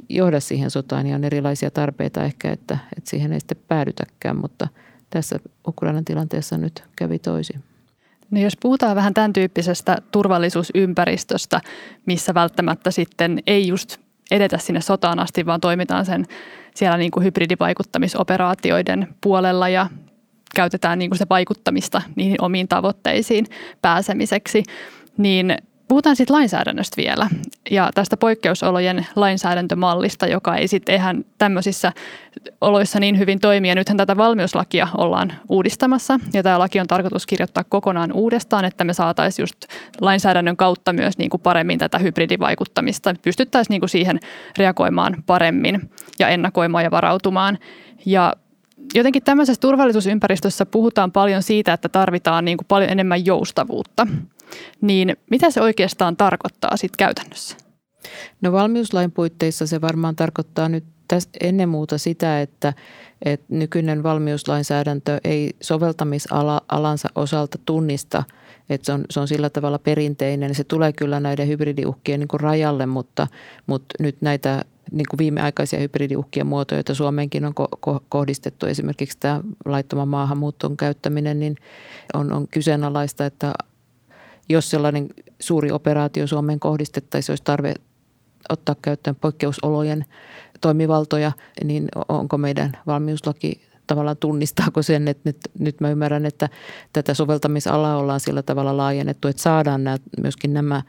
johda siihen sotaan ja on erilaisia tarpeita ehkä, että, että siihen ei sitten päädytäkään, mutta tässä Ukrainan tilanteessa nyt kävi toisin. No jos puhutaan vähän tämän tyyppisestä turvallisuusympäristöstä, missä välttämättä sitten ei just edetä sinne sotaan asti, vaan toimitaan sen siellä niin kuin hybridivaikuttamisoperaatioiden puolella ja käytetään niin kuin se vaikuttamista niihin omiin tavoitteisiin pääsemiseksi, niin Puhutaan sitten lainsäädännöstä vielä ja tästä poikkeusolojen lainsäädäntömallista, joka ei sitten ihan tämmöisissä oloissa niin hyvin toimi. Ja nythän tätä valmiuslakia ollaan uudistamassa ja tämä laki on tarkoitus kirjoittaa kokonaan uudestaan, että me saataisiin just lainsäädännön kautta myös niin kuin paremmin tätä hybridivaikuttamista. Pystyttäisiin niin kuin siihen reagoimaan paremmin ja ennakoimaan ja varautumaan. Ja jotenkin tämmöisessä turvallisuusympäristössä puhutaan paljon siitä, että tarvitaan niin kuin paljon enemmän joustavuutta. Niin mitä se oikeastaan tarkoittaa sitten käytännössä? No valmiuslain puitteissa se varmaan tarkoittaa nyt ennen muuta sitä, että, että nykyinen valmiuslainsäädäntö ei soveltamisalansa osalta tunnista, että se on, se on sillä tavalla perinteinen. Se tulee kyllä näiden hybridiuhkien niin kuin rajalle, mutta, mutta nyt näitä niin kuin viimeaikaisia hybridiuhkien muotoja, joita Suomeenkin on ko- kohdistettu, esimerkiksi tämä laittoman maahanmuuton käyttäminen, niin on, on kyseenalaista, että jos sellainen suuri operaatio Suomeen kohdistettaisiin, olisi tarve ottaa käyttöön poikkeusolojen toimivaltoja, niin onko meidän valmiuslaki tavallaan tunnistaako sen, että nyt, nyt mä ymmärrän, että tätä soveltamisalaa ollaan sillä tavalla laajennettu, että saadaan nämä, myöskin nämä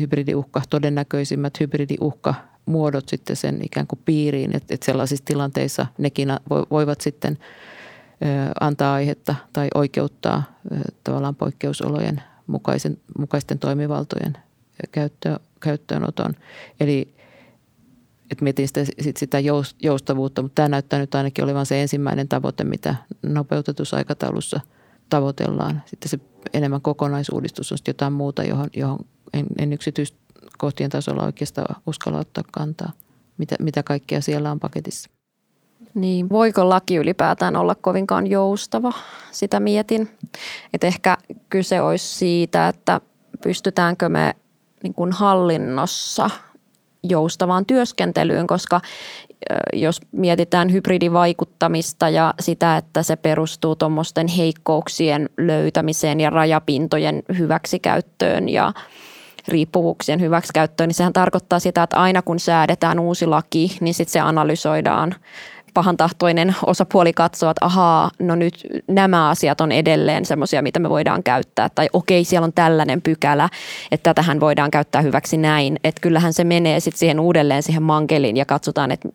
hybridiuhka, todennäköisimmät hybridiuhka muodot sitten sen ikään kuin piiriin, että, että sellaisissa tilanteissa nekin voivat sitten antaa aihetta tai oikeuttaa tavallaan poikkeusolojen mukaisen, mukaisten toimivaltojen käyttö, käyttöönoton. Eli että mietin sitä, sit sitä joustavuutta, mutta tämä näyttää nyt ainakin olevan se ensimmäinen tavoite, mitä nopeutetussa aikataulussa tavoitellaan. Sitten se enemmän kokonaisuudistus on jotain muuta, johon, johon en, en yksityiskohtien tasolla oikeastaan uskalla ottaa kantaa, mitä, mitä kaikkea siellä on paketissa. Niin, voiko laki ylipäätään olla kovinkaan joustava? Sitä mietin. Että ehkä kyse olisi siitä, että pystytäänkö me niin kuin hallinnossa joustavaan työskentelyyn, koska jos mietitään hybridivaikuttamista ja sitä, että se perustuu tuommoisten heikkouksien löytämiseen ja rajapintojen hyväksikäyttöön ja riippuvuuksien hyväksikäyttöön, niin sehän tarkoittaa sitä, että aina kun säädetään uusi laki, niin sitten se analysoidaan pahantahtoinen osapuoli katsoo, että ahaa, no nyt nämä asiat on edelleen semmoisia, mitä me voidaan käyttää. Tai okei, siellä on tällainen pykälä, että tätähän voidaan käyttää hyväksi näin. Että kyllähän se menee sitten siihen uudelleen siihen mankeliin ja katsotaan, että,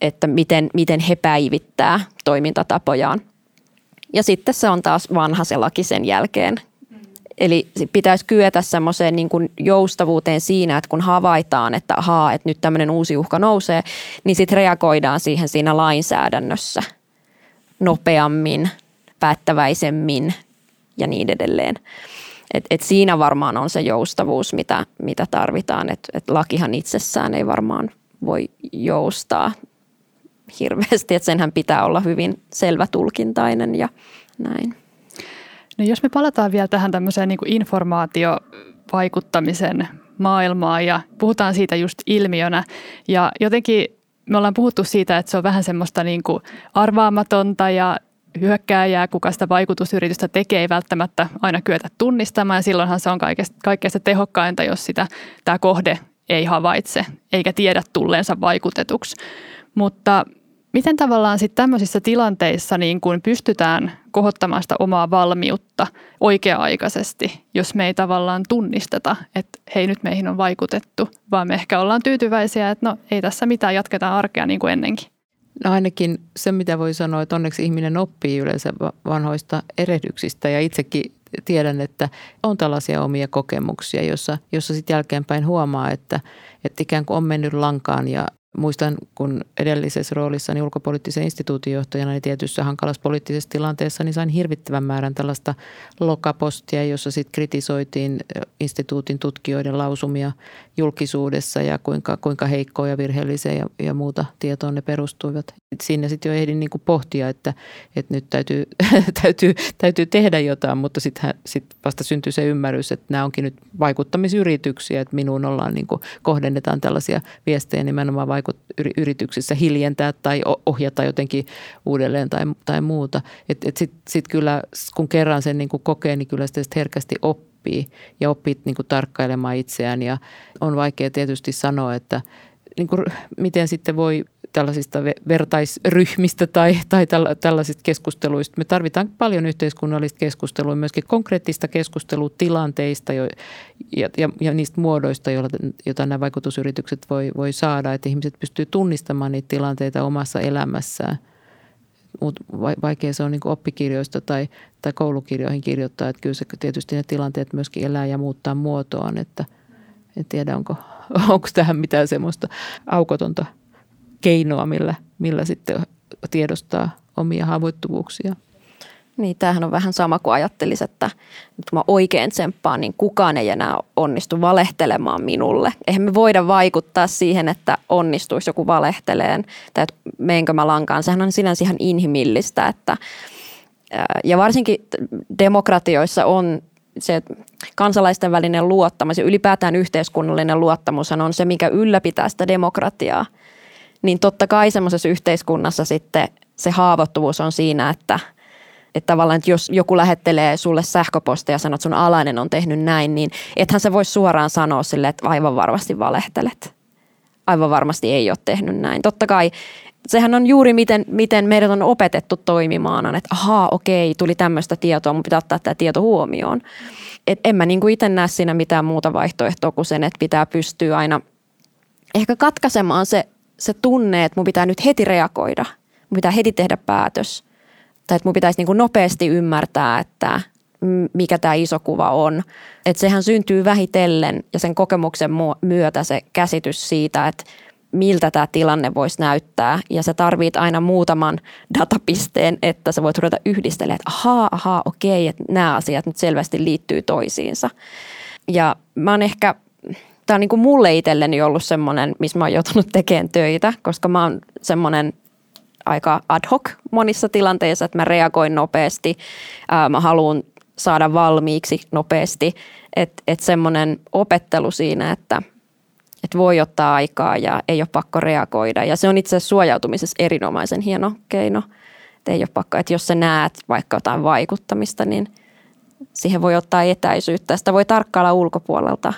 että miten, miten he päivittää toimintatapojaan. Ja sitten se on taas vanha se laki sen jälkeen, Eli pitäisi kyetä semmoiseen niin kuin joustavuuteen siinä, että kun havaitaan, että ahaa, että nyt tämmöinen uusi uhka nousee, niin sitten reagoidaan siihen siinä lainsäädännössä nopeammin, päättäväisemmin ja niin edelleen. Et, et siinä varmaan on se joustavuus, mitä, mitä tarvitaan. Et, et lakihan itsessään ei varmaan voi joustaa hirveästi, että senhän pitää olla hyvin selvätulkintainen ja näin. No jos me palataan vielä tähän tämmöiseen niin kuin informaatiovaikuttamisen maailmaan ja puhutaan siitä just ilmiönä ja jotenkin me ollaan puhuttu siitä, että se on vähän semmoista niin kuin arvaamatonta ja hyökkääjää, kuka sitä vaikutusyritystä tekee, ei välttämättä aina kyetä tunnistamaan. Ja silloinhan se on kaikkein tehokkainta, jos sitä tämä kohde ei havaitse eikä tiedä tulleensa vaikutetuksi. Mutta Miten tavallaan sitten tämmöisissä tilanteissa niin kun pystytään kohottamaan sitä omaa valmiutta oikea-aikaisesti, jos me ei tavallaan tunnisteta, että hei nyt meihin on vaikutettu, vaan me ehkä ollaan tyytyväisiä, että no ei tässä mitään, jatketaan arkea niin kuin ennenkin. No ainakin se, mitä voi sanoa, että onneksi ihminen oppii yleensä vanhoista erehdyksistä ja itsekin tiedän, että on tällaisia omia kokemuksia, jossa, jossa sitten jälkeenpäin huomaa, että, että ikään kuin on mennyt lankaan ja Muistan, kun edellisessä roolissani ulkopoliittisen instituutin johtajana niin tietyssä hankalassa poliittisessa tilanteessa, niin sain hirvittävän määrän tällaista lokapostia, jossa sitten kritisoitiin instituutin tutkijoiden lausumia julkisuudessa ja kuinka, kuinka heikkoa ja virheellisiä ja, ja muuta tietoa ne perustuivat. Siinä sitten jo ehdin niin kuin pohtia, että, että nyt täytyy, [LAUGHS] täytyy, täytyy tehdä jotain, mutta sitten sit vasta syntyi se ymmärrys, että nämä onkin nyt vaikuttamisyrityksiä, että minuun ollaan niin kuin, kohdennetaan tällaisia viestejä nimenomaan vaikut, yrityksissä hiljentää tai ohjata jotenkin uudelleen tai, tai muuta. Sitten sit kyllä, kun kerran sen niin kuin kokee, niin kyllä sitä herkästi oppii ja oppii niin kuin tarkkailemaan itseään ja on vaikea tietysti sanoa, että niin kuin, miten sitten voi tällaisista vertaisryhmistä tai, tai tällaisista keskusteluista. Me tarvitaan paljon yhteiskunnallista keskustelua, myöskin konkreettista keskustelua tilanteista jo, ja, ja, ja niistä muodoista, joilla, joita nämä vaikutusyritykset voi, voi saada, että ihmiset pystyy tunnistamaan niitä tilanteita omassa elämässään. Vaikea se on niin oppikirjoista tai, tai koulukirjoihin kirjoittaa, että kyllä se tietysti ne tilanteet myöskin elää ja muuttaa muotoaan, että en tiedä onko, [LAUGHS] onko tähän mitään semmoista aukotonta – keinoa, millä, millä sitten tiedostaa omia haavoittuvuuksia. Niin, tämähän on vähän sama kuin ajattelisi, että nyt kun mä oikein tsemppaan, niin kukaan ei enää onnistu valehtelemaan minulle. Eihän me voida vaikuttaa siihen, että onnistuisi joku valehteleen tai että meenkö mä lankaan. Sehän on sinänsä ihan inhimillistä, että ja varsinkin demokratioissa on se kansalaisten välinen luottamus ja ylipäätään yhteiskunnallinen luottamus on se, mikä ylläpitää sitä demokratiaa – niin totta kai semmoisessa yhteiskunnassa sitten se haavoittuvuus on siinä, että, että tavallaan, että jos joku lähettelee sulle sähköpostia ja sanoo, että sun alainen on tehnyt näin, niin ethän se voi suoraan sanoa sille, että aivan varmasti valehtelet. Aivan varmasti ei ole tehnyt näin. Totta kai sehän on juuri miten, miten meidät on opetettu toimimaan, että ahaa, okei, tuli tämmöistä tietoa, mun pitää ottaa tämä tieto huomioon. Et en mä niinku itse näe siinä mitään muuta vaihtoehtoa kuin sen, että pitää pystyä aina ehkä katkaisemaan se se tunne, että mun pitää nyt heti reagoida, mun pitää heti tehdä päätös. Tai että mun pitäisi niin kuin nopeasti ymmärtää, että mikä tämä iso kuva on. Että sehän syntyy vähitellen ja sen kokemuksen myötä se käsitys siitä, että miltä tämä tilanne voisi näyttää. Ja sä tarvit aina muutaman datapisteen, että sä voit ruveta yhdistelemään, että ahaa, ahaa, okei, että nämä asiat nyt selvästi liittyy toisiinsa. Ja mä oon ehkä tämä on niin kuin mulle itselleni ollut semmoinen, missä mä oon joutunut tekemään töitä, koska mä oon semmoinen aika ad hoc monissa tilanteissa, että mä reagoin nopeasti, mä haluan saada valmiiksi nopeasti, että et semmoinen opettelu siinä, että et voi ottaa aikaa ja ei ole pakko reagoida. Ja se on itse asiassa suojautumisessa erinomaisen hieno keino. Et ei ole pakko, että jos sä näet vaikka jotain vaikuttamista, niin siihen voi ottaa etäisyyttä. Sitä voi tarkkailla ulkopuolelta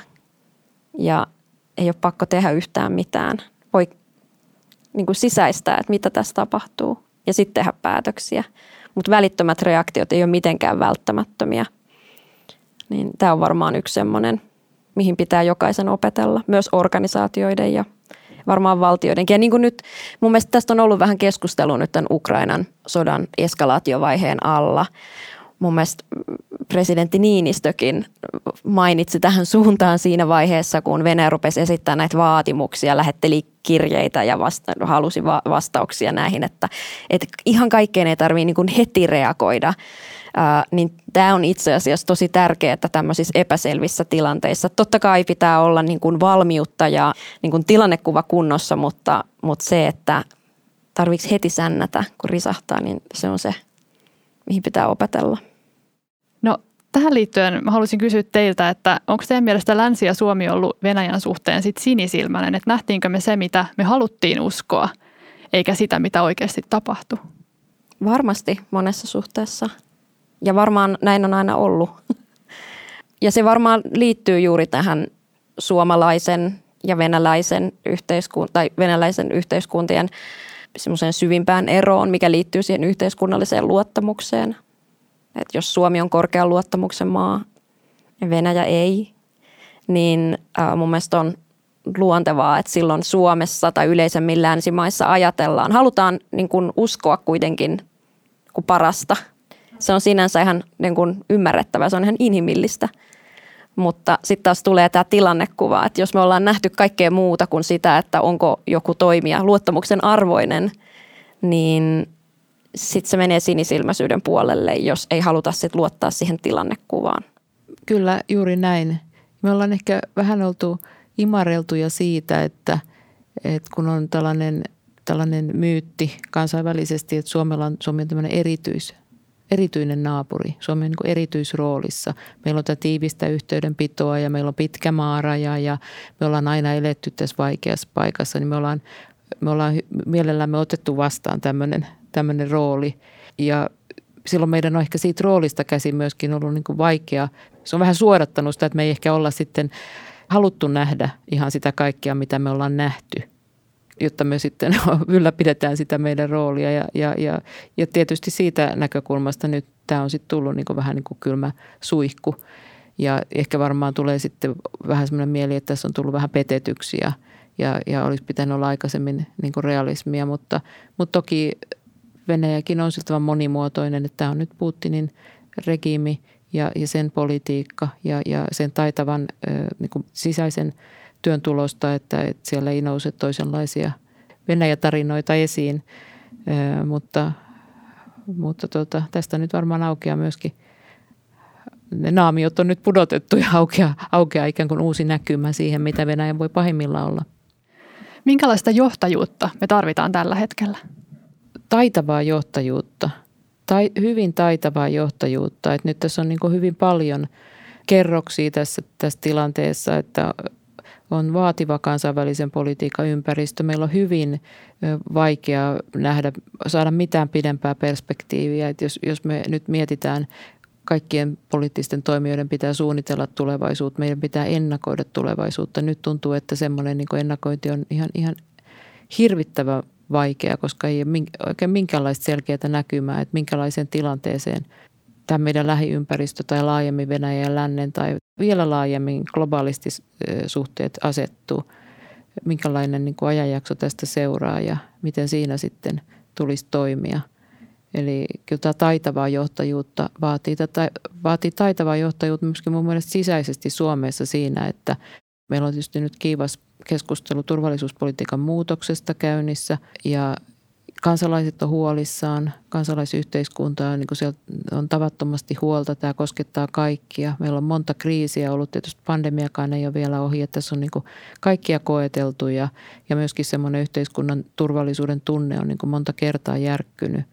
ja ei ole pakko tehdä yhtään mitään. Voi niin kuin sisäistää, että mitä tässä tapahtuu ja sitten tehdä päätöksiä. Mutta välittömät reaktiot ei ole mitenkään välttämättömiä. Niin tämä on varmaan yksi semmoinen, mihin pitää jokaisen opetella, myös organisaatioiden ja varmaan valtioidenkin. Ja niin kuin nyt, mun mielestä tästä on ollut vähän keskustelua nyt tämän Ukrainan sodan eskalaatiovaiheen alla mun mielestä presidentti Niinistökin mainitsi tähän suuntaan siinä vaiheessa, kun Venäjä rupesi esittämään näitä vaatimuksia, lähetteli kirjeitä ja vasta- halusi va- vastauksia näihin, että, että ihan kaikkeen ei tarvitse niin heti reagoida. Ää, niin tämä on itse asiassa tosi tärkeää tämmöisissä epäselvissä tilanteissa. Totta kai pitää olla niin kuin valmiutta ja niin kuin tilannekuva kunnossa, mutta, mutta se, että tarvitsi heti sännätä, kun risahtaa, niin se on se, mihin pitää opetella. No tähän liittyen mä haluaisin kysyä teiltä, että onko teidän mielestä Länsi ja Suomi ollut Venäjän suhteen sit sinisilmäinen, että nähtiinkö me se, mitä me haluttiin uskoa, eikä sitä, mitä oikeasti tapahtui? Varmasti monessa suhteessa. Ja varmaan näin on aina ollut. [LAUGHS] Ja se varmaan liittyy juuri tähän suomalaisen ja venäläisen, yhteiskun- tai venäläisen yhteiskuntien semmoiseen syvimpään eroon, mikä liittyy siihen yhteiskunnalliseen luottamukseen. Et jos Suomi on korkean luottamuksen maa ja Venäjä ei, niin äh, mun mielestä on luontevaa, että silloin Suomessa tai yleisemmin länsimaissa ajatellaan, halutaan niin kuin uskoa kuitenkin kuin parasta. Se on sinänsä ihan niin kuin ymmärrettävää, se on ihan inhimillistä. Mutta sitten taas tulee tämä tilannekuva, että jos me ollaan nähty kaikkea muuta kuin sitä, että onko joku toimija luottamuksen arvoinen, niin sitten se menee sinisilmäisyyden puolelle, jos ei haluta sit luottaa siihen tilannekuvaan. Kyllä, juuri näin. Me ollaan ehkä vähän oltu imareltuja siitä, että, että kun on tällainen, tällainen myytti kansainvälisesti, että Suomella on, Suomi on tämmöinen erityis, erityinen naapuri. Suomi on niin erityisroolissa. Meillä on tätä tiivistä yhteydenpitoa ja meillä on pitkä maaraja ja me ollaan aina eletty tässä vaikeassa paikassa. Niin me ollaan, me ollaan mielellämme otettu vastaan tämmöinen, tämmöinen rooli ja silloin meidän on ehkä siitä roolista käsin myöskin ollut niin kuin vaikea. Se on vähän suodattanut sitä, että me ei ehkä olla sitten haluttu nähdä ihan sitä kaikkea, mitä me ollaan nähty jotta me sitten [LAUGHS] ylläpidetään sitä meidän roolia. Ja, ja, ja, ja tietysti siitä näkökulmasta nyt tämä on sitten tullut niin vähän niin kuin kylmä suihku. Ja ehkä varmaan tulee sitten vähän semmoinen mieli, että tässä on tullut vähän petetyksiä ja, ja olisi pitänyt olla aikaisemmin niin kuin realismia, mutta, mutta toki Venäjäkin on siltä monimuotoinen, että tämä on nyt Putinin regiimi ja, ja sen politiikka ja, ja sen taitavan niin kuin sisäisen työn tulosta, että, että siellä ei nouse toisenlaisia Venäjä-tarinoita esiin, mutta, mutta tuota, tästä nyt varmaan aukeaa myöskin ne naamiot on nyt pudotettu ja aukeaa, aukeaa ikään kuin uusi näkymä siihen, mitä Venäjä voi pahimmillaan olla. Minkälaista johtajuutta me tarvitaan tällä hetkellä? taitavaa johtajuutta, tai, hyvin taitavaa johtajuutta. Et nyt tässä on niin hyvin paljon kerroksia tässä, tässä tilanteessa, että on vaativa kansainvälisen politiikan ympäristö. Meillä on hyvin vaikea nähdä, saada mitään pidempää perspektiiviä. Et jos, jos me nyt mietitään, kaikkien poliittisten toimijoiden pitää suunnitella tulevaisuutta, meidän pitää ennakoida tulevaisuutta. Nyt tuntuu, että semmoinen niin ennakointi on ihan, ihan hirvittävä vaikea, koska ei ole oikein minkäänlaista selkeää näkymää, että minkälaiseen tilanteeseen tämä meidän lähiympäristö tai laajemmin Venäjä ja lännen tai vielä laajemmin globaalisti suhteet asettuu. Minkälainen niin kuin ajanjakso tästä seuraa ja miten siinä sitten tulisi toimia. Eli kyllä tämä taitavaa johtajuutta vaatii, tätä, vaatii taitavaa johtajuutta myöskin mun mielestä sisäisesti Suomessa siinä, että meillä on tietysti nyt kiivas keskustelu turvallisuuspolitiikan muutoksesta käynnissä ja kansalaiset on huolissaan, kansalaisyhteiskunta on, niin siellä on tavattomasti huolta, tämä koskettaa kaikkia. Meillä on monta kriisiä ollut, tietysti pandemiakaan ei ole vielä ohi, että tässä on niin kaikkia koeteltu ja, ja myöskin semmoinen yhteiskunnan turvallisuuden tunne on niin monta kertaa järkkynyt.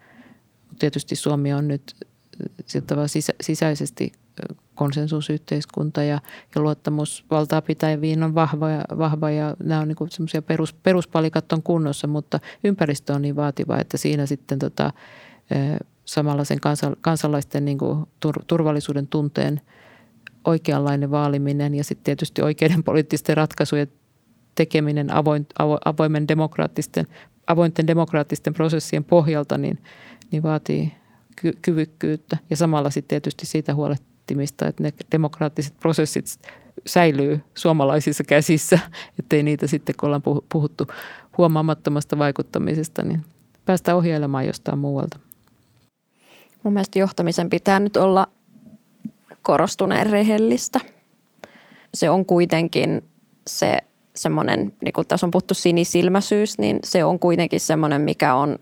Tietysti Suomi on nyt sisä, sisäisesti konsensusyhteiskunta ja, ja luottamus valtaa pitäviin on vahva ja, vahva ja nämä on niin semmoisia perus, peruspalikat on kunnossa, mutta ympäristö on niin vaativa, että siinä sitten tota, samalla sen kansalaisten niin kuin turvallisuuden tunteen oikeanlainen vaaliminen ja sitten tietysti oikeiden poliittisten ratkaisujen tekeminen avoin, avoimen demokraattisten, avointen demokraattisten prosessien pohjalta, niin, niin vaatii kyvykkyyttä. Ja samalla sitten tietysti siitä huolehtii huolehtimista, että ne demokraattiset prosessit säilyy suomalaisissa käsissä, ettei niitä sitten, kun ollaan puhuttu huomaamattomasta vaikuttamisesta, niin päästään ohjailemaan jostain muualta. Mun mielestä johtamisen pitää nyt olla korostuneen rehellistä. Se on kuitenkin se semmoinen, niin kuin tässä on puhuttu sinisilmäisyys, niin se on kuitenkin semmoinen, mikä on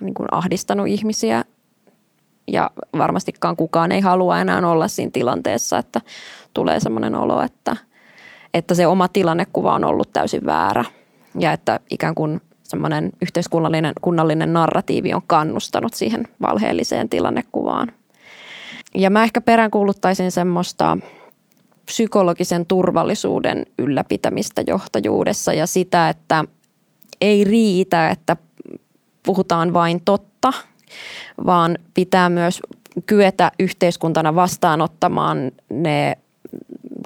niin kuin ahdistanut ihmisiä ja varmastikaan kukaan ei halua enää olla siinä tilanteessa, että tulee semmoinen olo, että, että se oma tilannekuva on ollut täysin väärä ja että ikään kuin semmoinen yhteiskunnallinen kunnallinen narratiivi on kannustanut siihen valheelliseen tilannekuvaan. Ja mä ehkä peräänkuuluttaisin semmoista psykologisen turvallisuuden ylläpitämistä johtajuudessa ja sitä, että ei riitä, että puhutaan vain totta – vaan pitää myös kyetä yhteiskuntana vastaanottamaan ne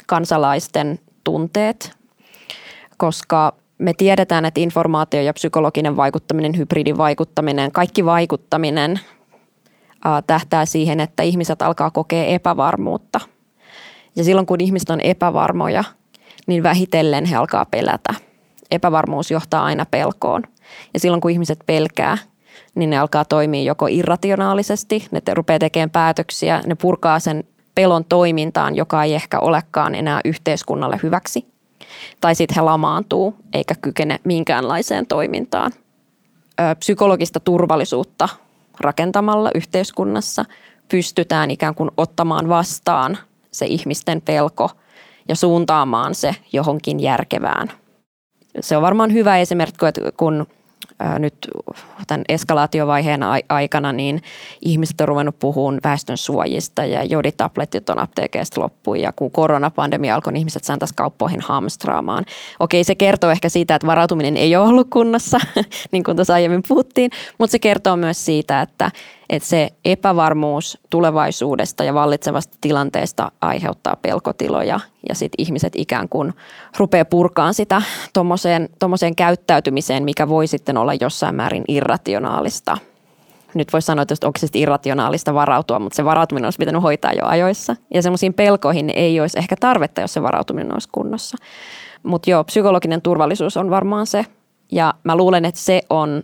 kansalaisten tunteet, koska me tiedetään, että informaatio ja psykologinen vaikuttaminen, hybridivaikuttaminen, kaikki vaikuttaminen tähtää siihen, että ihmiset alkaa kokea epävarmuutta. Ja silloin kun ihmiset on epävarmoja, niin vähitellen he alkaa pelätä. Epävarmuus johtaa aina pelkoon. Ja silloin kun ihmiset pelkää, niin ne alkaa toimia joko irrationaalisesti, ne rupeaa tekemään päätöksiä, ne purkaa sen pelon toimintaan, joka ei ehkä olekaan enää yhteiskunnalle hyväksi. Tai sitten he lamaantuu eikä kykene minkäänlaiseen toimintaan. Psykologista turvallisuutta rakentamalla yhteiskunnassa pystytään ikään kuin ottamaan vastaan se ihmisten pelko ja suuntaamaan se johonkin järkevään. Se on varmaan hyvä esimerkki, kun nyt tämän eskalaatiovaiheen aikana niin ihmiset on ruvennut puhumaan väestön suojista ja joditabletit on apteekeista loppu ja kun koronapandemia alkoi, niin ihmiset saan taas kauppoihin hamstraamaan. Okei, se kertoo ehkä siitä, että varautuminen ei ole ollut kunnossa, [LAUGHS] niin kuin tuossa aiemmin puhuttiin, mutta se kertoo myös siitä, että, että se epävarmuus tulevaisuudesta ja vallitsevasta tilanteesta aiheuttaa pelkotiloja ja sitten ihmiset ikään kuin rupeaa purkaan sitä tuommoiseen käyttäytymiseen, mikä voi sitten olla jossain määrin irrationaalista. Nyt voisi sanoa, että onko se irrationaalista varautua, mutta se varautuminen olisi pitänyt hoitaa jo ajoissa. Ja semmoisiin pelkoihin ei olisi ehkä tarvetta, jos se varautuminen olisi kunnossa. Mutta joo, psykologinen turvallisuus on varmaan se. Ja mä luulen, että se on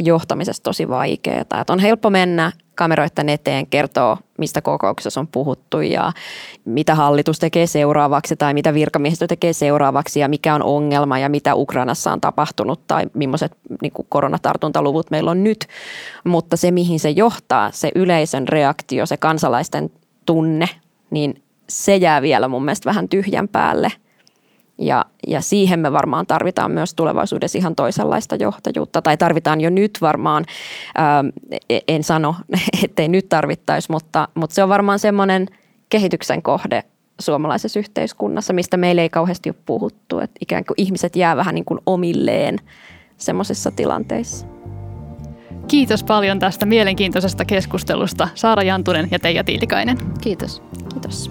johtamisessa tosi vaikeaa. Että on helppo mennä kameroiden eteen, kertoo mistä kokouksessa on puhuttu ja mitä hallitus tekee seuraavaksi tai mitä virkamiehistö tekee seuraavaksi ja mikä on ongelma ja mitä Ukrainassa on tapahtunut tai millaiset niin koronatartuntaluvut meillä on nyt. Mutta se, mihin se johtaa, se yleisön reaktio, se kansalaisten tunne, niin se jää vielä mun mielestä vähän tyhjän päälle – ja, ja siihen me varmaan tarvitaan myös tulevaisuudessa ihan toisenlaista johtajuutta, tai tarvitaan jo nyt varmaan, ää, e, en sano, [LAUGHS] ettei nyt tarvittaisi, mutta, mutta se on varmaan semmoinen kehityksen kohde suomalaisessa yhteiskunnassa, mistä meillä ei kauheasti ole puhuttu, että ikään kuin ihmiset jää vähän niin kuin omilleen semmoisissa tilanteissa. Kiitos paljon tästä mielenkiintoisesta keskustelusta Saara Jantunen ja Teija Tiilikainen. Kiitos. Kiitos.